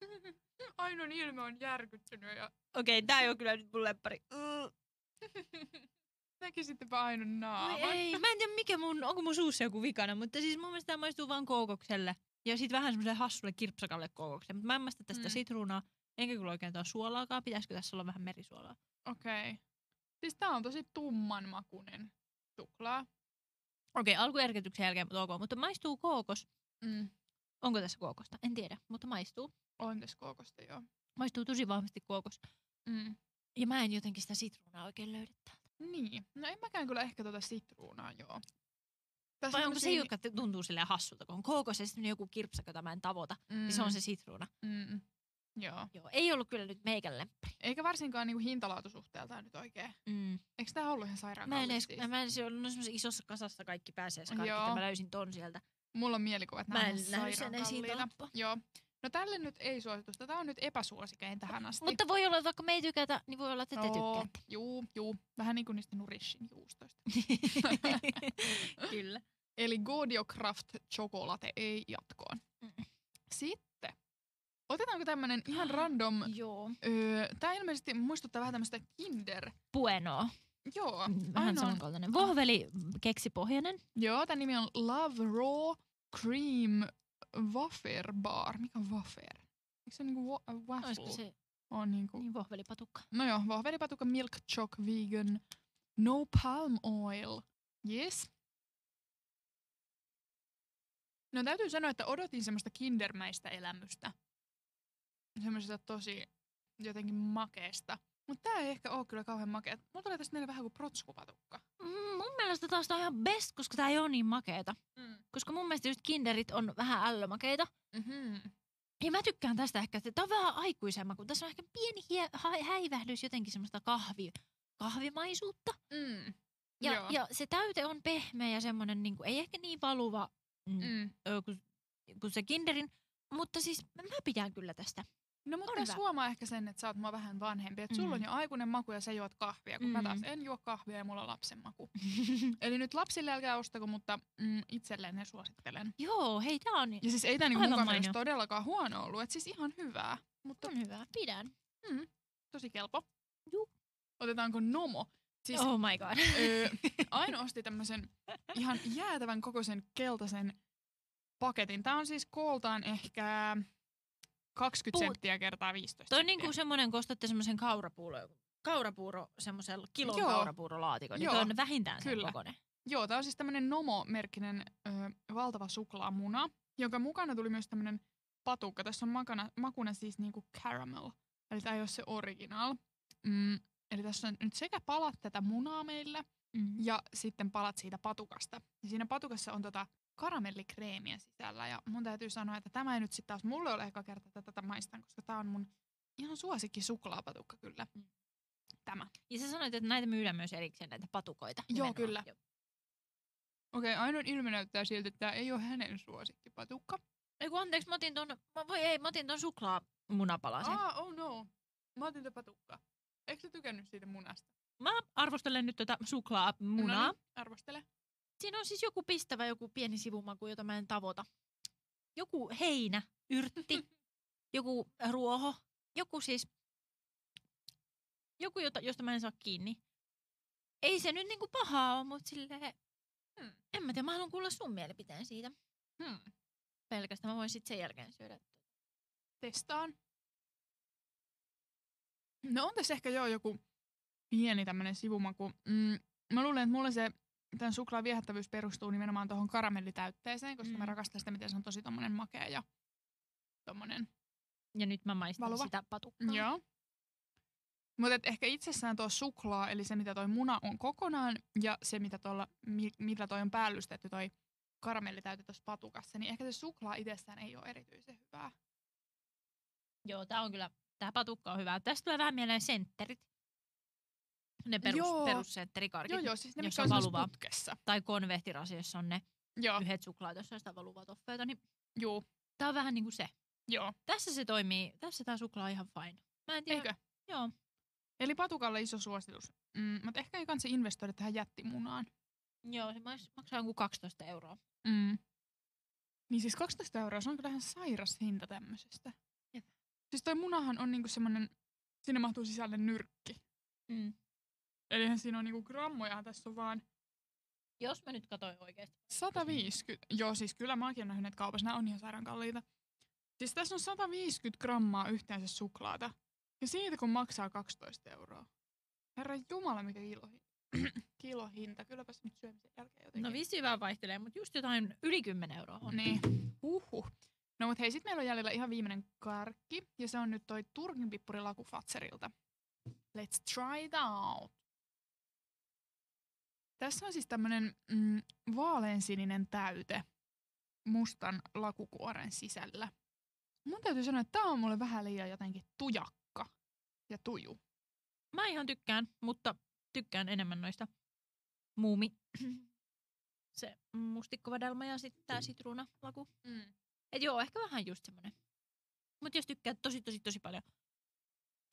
Ainon ilme on järkyttynyt ja Okei, okay, tää ei ole kyllä nyt mun leppari. näkisittepä Ainon Oi naaman. ei, mä en tiedä mikä mun, onko mun suussa joku vikana, mutta siis mun mielestä tää maistuu vaan koukokselle. Ja sit vähän semmoiselle hassulle kirpsakalle koukokselle. Mutta mä en maista tästä mm. sitruunaa, enkä kyllä oikein tuo suolaakaan. Pitäisikö tässä olla vähän merisuolaa? Okei. Okay. Siis tää on tosi tumman makunen suklaa. Okei, okay, alkuerketyksen jälkeen mutta ok, mutta maistuu kookos. Mm. Onko tässä kookosta? En tiedä, mutta maistuu. On tässä kookosta joo. Maistuu tosi vahvasti kookos. Mm. Ja mä en jotenkin sitä sitruunaa oikein löydä täältä. Niin. No en mäkään kyllä ehkä tota sitruunaa, joo. Tässä Vai onko se, tämmösiä- joka tuntuu silleen hassulta, kun on kookos ja sitten joku kirpsaka, jota mä en tavoita, mm. niin se on se sitruuna. Mm. Joo. Joo, ei ollut kyllä nyt meikän lemppari. Eikä varsinkaan niinku hintalaatusuhteeltaan nyt oikein. Mm. Eikö tää ollut ihan sairaan Mä en edes, siis? mä en se ollut semmoisessa isossa kasassa kaikki pääsee Joo. että mä löysin ton sieltä. Mulla on mielikuva, että Mä nämä on sairaan kalliita. Joo. No tälle nyt ei suositusta. Tää on nyt epäsuosikein tähän asti. Mutta voi olla, että vaikka me ei tykätä, niin voi olla, että te Joo, tykkäätte. Juu, juu. Vähän niin kuin niistä Nurishin juustoista. kyllä. Eli Gaudio Craft Chocolate ei jatkoon. Mm. Sitten. Otetaanko tämmönen ihan random... Joo. Öö, tää ilmeisesti muistuttaa vähän tämmöistä Kinder. Puenoa. Joo. Vähän ainoa- samankaltainen. Vohveli keksipohjainen. Joo, tän nimi on Love Raw Cream Wafer Bar. Mikä on wafer? Eikö se niinku wa- waffle? Olisiko se On niinku... niin vohvelipatukka? No joo, vahvelipatukka Milk Choc Vegan No Palm Oil. Yes. No täytyy sanoa, että odotin semmoista kindermäistä elämystä. Semmoisesta tosi jotenkin makeesta. Mutta tää ei ehkä oo kyllä kauhean makea. Mulla tulee tästä mieleen vähän kuin protskupatukka. Mm, mun mielestä taas on ihan best, koska tää ei ole niin makeeta. Mm. Koska mun mielestä just kinderit on vähän ällömakeita. Mm-hmm. Ja mä tykkään tästä ehkä, että tää on vähän aikuisemma, kun tässä on ehkä pieni hie- ha- häivähdys jotenkin semmoista kahvi, kahvimaisuutta. Mm. Ja, Joo. ja se täyte on pehmeä ja semmoinen, niin ei ehkä niin valuva mm. Mm. ö, kuin, kuin se kinderin. Mutta siis mä pidän kyllä tästä. No mutta tässä huomaa ehkä sen, että sä oot mua vähän vanhempi. Että sulla Mm. on jo aikuinen maku ja sä juot kahvia, kun mä taas Mm. en juo kahvia ja mulla on lapsen maku. Eli nyt lapsille älkää ostako, mutta mm, itselleen ne suosittelen. Joo, hei tää on, Ja siis ei tää niinku mainio. todellakaan huono ollut. Et siis ihan hyvää, mutta on hyvä. Pidän. tosi kelpo. Juu. Otetaanko Nomo? Siis oh my god. öö, Aino osti tämmöisen ihan jäätävän kokoisen keltaisen paketin. Tää on siis kooltaan ehkä 20 Puu- senttiä kertaa 15 Toi on senttiä. niinku semmonen, kun ostatte semmosen kaurapuuron, kaurapuuro semmoisella kilon Joo. kaurapuurolaatikon, niin Joo, toi on vähintään sen kyllä. kokoinen. Joo, tää on siis tämmönen Nomo-merkkinen ö, valtava suklaamuna, jonka mukana tuli myös tämmönen patukka. Tässä on makana, makuna siis niinku caramel, eli tää ei ole se original. Mm, eli tässä on nyt sekä palat tätä munaa meillä, Mm. ja sitten palat siitä patukasta. Ja siinä patukassa on tota karamellikreemiä sisällä, ja mun täytyy sanoa, että tämä ei nyt sitten taas mulle ole eka kerta, että tätä maistan, koska tää on mun ihan suosikki suklaapatukka kyllä. Mm. Tämä. Ja sä sanoit, että näitä myydään myös erikseen, näitä patukoita. Joo, nimenomaan. kyllä. Joo. Okei, okay, ainoa ilme näyttää siltä, että tämä ei ole hänen suosikkipatukka. Ei kun anteeksi, mä otin ton, mä- voi ei, mä otin ton suklaamunapalasen. Ah, oh no. Mä otin tätä patukkaa. Eikö sä tykännyt siitä munasta? Mä arvostelen nyt tätä suklaamunaa. No niin, arvostele. Siinä on siis joku pistävä, joku pieni sivumaku, jota mä en tavoita. Joku heinä, yrtti, joku ruoho, joku siis, joku, jota, josta mä en saa kiinni. Ei se nyt niinku pahaa ole, mutta silleen, Hmm. en mä tiedä, mä haluan kuulla sun mielipiteen siitä. Hmm. Pelkästään mä voin sitten sen jälkeen syödä. Testaan. No on tässä ehkä joo joku pieni tämmönen sivumaku. Mm, mä luulen, että mulle se tämän suklaan viehättävyys perustuu nimenomaan tuohon karamellitäytteeseen, koska mm. mä rakastan sitä, miten se on tosi tommonen makea ja tommonen. Ja nyt mä maistan Valuva. sitä patukkaa. Joo. Mutta ehkä itsessään tuo suklaa, eli se mitä toi muna on kokonaan ja se mitä tuolla, mi, millä toi on päällystetty toi karamellitäyte tuossa patukassa, niin ehkä se suklaa itsessään ei ole erityisen hyvää. Joo, tää on kyllä, tää patukka on hyvä. Tästä tulee vähän mieleen sentterit. Ne perus, Joo. perussentterikarkit. Joo, joo, siis ne jos on semmoisessa valuvaa. putkessa. Tai konvehtirasi, jossa on ne Joo, yhdet suklaat, jossa on sitä valuvaa toffeita. Niin joo, tää on vähän niinku se. joo. Tässä se toimii, tässä tää suklaa on ihan fine. Mä en tiedä. Eikö? Joo. Eli patukalle iso suositus. Mm, mutta ehkä ei kanssa investoida tähän jättimunaan. Joo, se maksaa joku 12 euroa. Mm. Niin siis 12 euroa, se on kyllä ihan sairas hinta tämmöisestä. Jep. Siis toi munahan on niinku semmonen, sinne mahtuu sisälle nyrkki. Mm. Elihän siinä on niinku grammoja, tässä on vaan Jos mä nyt katsoin oikeesti. 150. Joo, siis kyllä mäkin olen nähnyt näitä kaupassa, nämä on ihan sairaan kalliita. Siis tässä on 150 grammaa yhteensä suklaata. Ja siitä kun maksaa 12 euroa. Herra Jumala, mikä kilohinta. kilohinta. Kylläpäs nyt syömisen jälkeen jotenkin. No vissi vähän vaihtelee, mutta just jotain yli 10 euroa on. Niin. Huhhuh. No mut hei, sit meillä on jäljellä ihan viimeinen karkki. Ja se on nyt toi Turkin pippuri Laku Fatserilta. Let's try it out. Tässä on siis tämmönen mm, vaaleansininen täyte mustan lakukuoren sisällä. Mun täytyy sanoa, että tää on mulle vähän liian jotenkin tujakka ja tuju. Mä ihan tykkään, mutta tykkään enemmän noista muumi. se mustikkovadelma ja sitten tää sitruunalaku. Mm. Et joo, ehkä vähän just semmonen. Mut jos tykkää tosi tosi tosi paljon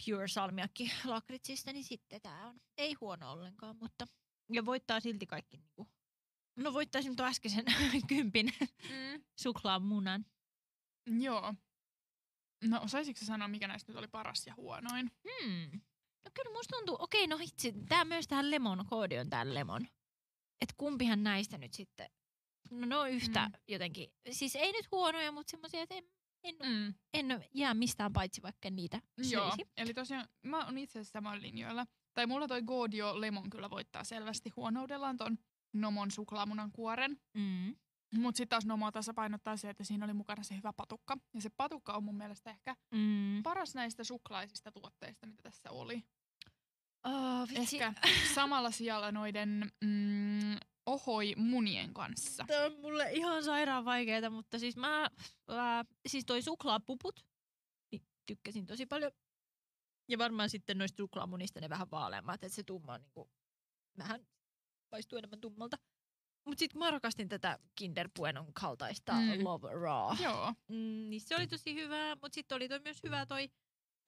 pure salmiakki lakritsista, niin sitten tää on. Ei huono ollenkaan, mutta ja voittaa silti kaikki niinku. No voittaisin tuon äskeisen kympin Mm. suklaamunan. Joo. No osaisitko sä sanoa, mikä näistä nyt oli paras ja huonoin? Hmm. No kyllä musta tuntuu, okei no hitsi, tää myös tähän lemon, koodi on tää lemon. Et kumpihan näistä nyt sitten, no ne on yhtä Mm. mm. jotenkin, siis ei nyt huonoja, mutta semmoisia, että en, en, Mm. en jää mistään paitsi vaikka niitä Joo, söisi. eli tosiaan mä oon itse asiassa samoilla linjoilla. Tai mulla toi Godio Lemon kyllä voittaa selvästi huonoudellaan ton Nomon suklaamunan kuoren. Mm. Mutta sitten taas Nomo tasapainottaa se, että siinä oli mukana se hyvä patukka. Ja se patukka on mun mielestä ehkä Mm. paras näistä suklaisista tuotteista, mitä tässä oli. Oh, vitsi. Ehkä samalla sijalla noiden mm, ohoi munien kanssa. Tämä on mulle ihan sairaan vaikeeta, mutta siis mä, ää, siis toi suklaapuput, niin tykkäsin tosi paljon. Ja varmaan sitten noista suklaamunista ne vähän vaaleammat, että se tumma on niinku, vähän paistuu enemmän tummalta. Mutta sitten mä rakastin tätä Kinder Buenon kaltaista Mm. mm. Love Raw. Joo. Mm, niin se oli tosi hyvää, mutta sitten oli toi myös hyvä toi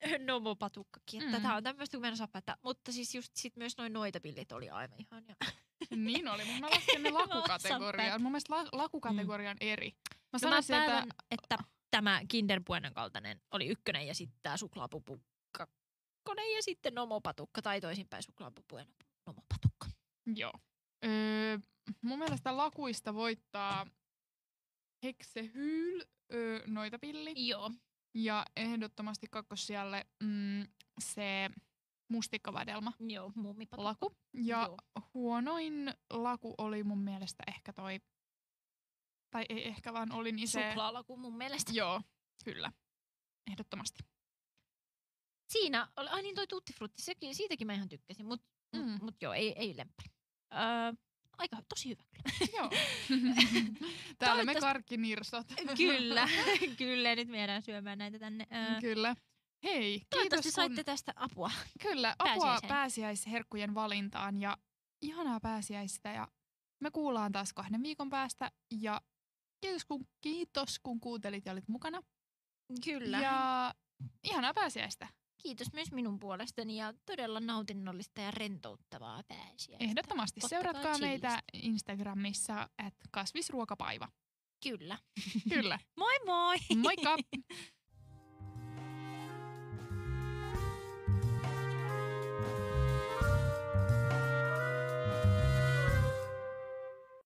Nomo-patukkakin. Mm. Mm. Tätä on tämmöistä, kun mä en osaa päättää. Mutta siis just sit myös noin noitapillit oli aivan ihania. Niin oli, mutta mä lasken ne lakukategoriaan. Mun mielestä la- lakukategoria on eri. Mä No mä sanoisin, että päätän, että tämä Kinder Buenon kaltainen oli ykkönen ja sitten tämä suklaapupu kakkonen ja sitten nomopatukka tai toisinpäin suklaapupu ja nomopatukka. Joo. Öö, mun mielestä lakuista voittaa Heksehyl öö, noitapilli. Joo. Ja ehdottomasti kakkossijalle mm, se mustikkavadelma Joo, muumipatukka. laku. Ja Joo. huonoin laku oli mun mielestä ehkä toi, tai ei ehkä vaan oli niin se... Suklaalaku mun mielestä. Joo, kyllä. Ehdottomasti. Siinä, oli, ai niin toi Tutti Frutti, sekin, siitäkin mä ihan tykkäsin, mutta mm. Mut, mut joo, ei, ei lemppari. Öö, aika tosi hyvä kyllä. Joo. Täällä me karkkinirsot. kyllä, kyllä, nyt me jäädään syömään näitä tänne. Öö, Kyllä. Hei, toivottavasti kiitos saitte kun, tästä apua. kyllä, apua pääsiäiseen. pääsiäisherkkujen valintaan ja ihanaa pääsiäistä ja me kuullaan taas kahden viikon päästä ja kiitos kun, kiitos kun kuuntelit ja olit mukana. Kyllä. Ja ihanaa pääsiäistä. Kiitos myös minun puolestani ja todella nautinnollista ja rentouttavaa pääsiäistä. Ehdottomasti Ottakaa seuratkaa meitä. Instagramissa, että kasvisruokapaiva. Kyllä. Kyllä. Moi moi! Moikka!